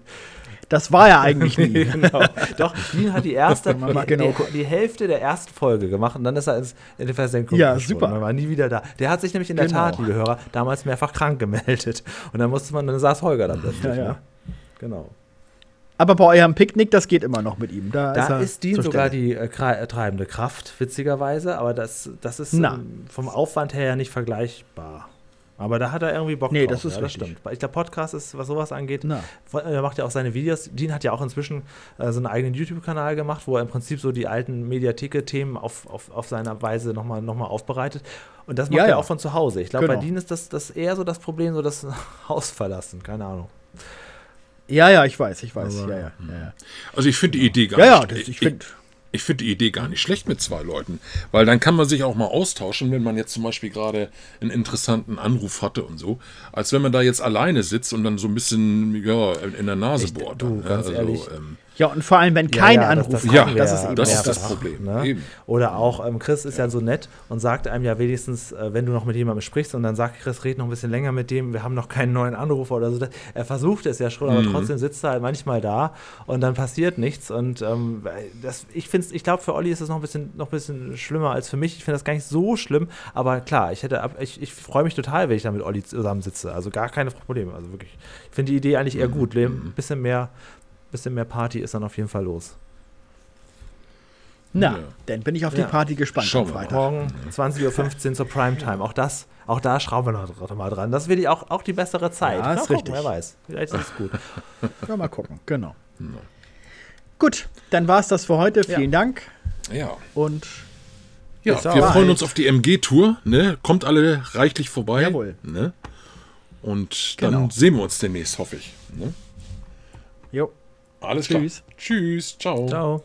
Das war ja eigentlich nie. genau. Doch, Dean hat die erste, die, genau die, die Hälfte der ersten Folge gemacht und dann ist er ins, in die Versenkung Ja, super. Man war nie wieder da. Der hat sich nämlich in der Genau. Tat, liebe Hörer, damals mehrfach krank gemeldet. Und dann musste man, dann saß Holger da plötzlich. Ja, ja. Ne? Genau. Aber bei eurem Picknick, das geht immer noch mit ihm. Da, Da er ist Dean sogar die äh, äh, treibende Kraft, witzigerweise, aber das, das ist ähm, vom Aufwand her ja nicht vergleichbar. Aber da hat er irgendwie Bock Nee, drauf. das ist ja, das stimmt. Ich glaube, Podcast ist, was sowas angeht, Na. Er macht ja auch seine Videos. Dean hat ja auch inzwischen äh, so einen eigenen YouTube-Kanal gemacht, wo er im Prinzip so die alten Mediatheke-Themen auf, auf, auf seiner Weise nochmal noch mal aufbereitet. Und das macht Ja, er ja. auch von zu Hause. Ich glaube, bei Genau. Dean ist das, das eher so das Problem, so das Haus verlassen. Keine Ahnung. Ja, ja, ich weiß, ich weiß. Aber- ja, ja, ja, ja. Also ich finde die Idee gar Ja, ja, nicht das, ich, ich finde. Ich finde die Idee gar nicht schlecht mit zwei Leuten, weil dann kann man sich auch mal austauschen, wenn man jetzt zum Beispiel gerade einen interessanten Anruf hatte und so, als wenn man da jetzt alleine sitzt und dann so ein bisschen ja in der Nase Ich- bohrt. du, dann, ne? ganz ehrlich. ähm, Ja, und vor allem, wenn Ja, kein ja, das- Anruf das kommt, Ja, das ja ist eben das ist das Problem, Ne? Oder auch ähm, Chris ist ja so nett und sagt einem ja wenigstens, äh, wenn du noch mit jemandem sprichst und dann sagt Chris, red noch ein bisschen länger mit dem, wir haben noch keinen neuen Anrufer oder so. Das- Er versucht es ja schon, aber Mhm. trotzdem sitzt er halt manchmal da und dann passiert nichts. Und ähm, das, ich finde ich glaube, für Olli ist es noch ein bisschen, noch ein bisschen schlimmer als für mich. Ich finde das gar nicht so schlimm, aber klar, ich hätte ich, ich freue mich total, wenn ich da mit Olli zusammen sitze. Also gar keine Probleme. Also wirklich. Ich finde die Idee eigentlich eher gut. Ein bisschen mehr, bisschen mehr Party ist dann auf jeden Fall los. Na, Ja. dann bin ich auf Ja. die Party gespannt Schauen am. Freitag. Morgen 20.15 Uhr zur Primetime. Auch das, auch da schrauben wir noch mal dran. Das will ich auch, auch die bessere Zeit. Ja, Mal ist gucken, richtig. Wer weiß. Vielleicht ist es gut. Ja, mal gucken. Genau. Gut, dann war es das für heute. Vielen Dank ja. und Ja, wir bald. freuen uns auf die MG-Tour. Ne? Kommt alle reichlich vorbei. Jawohl. Ne? Und dann Genau. sehen wir uns demnächst, hoffe ich. Ne? jo. Alles Tschüss. klar. Tschüss. Ciao. Ciao.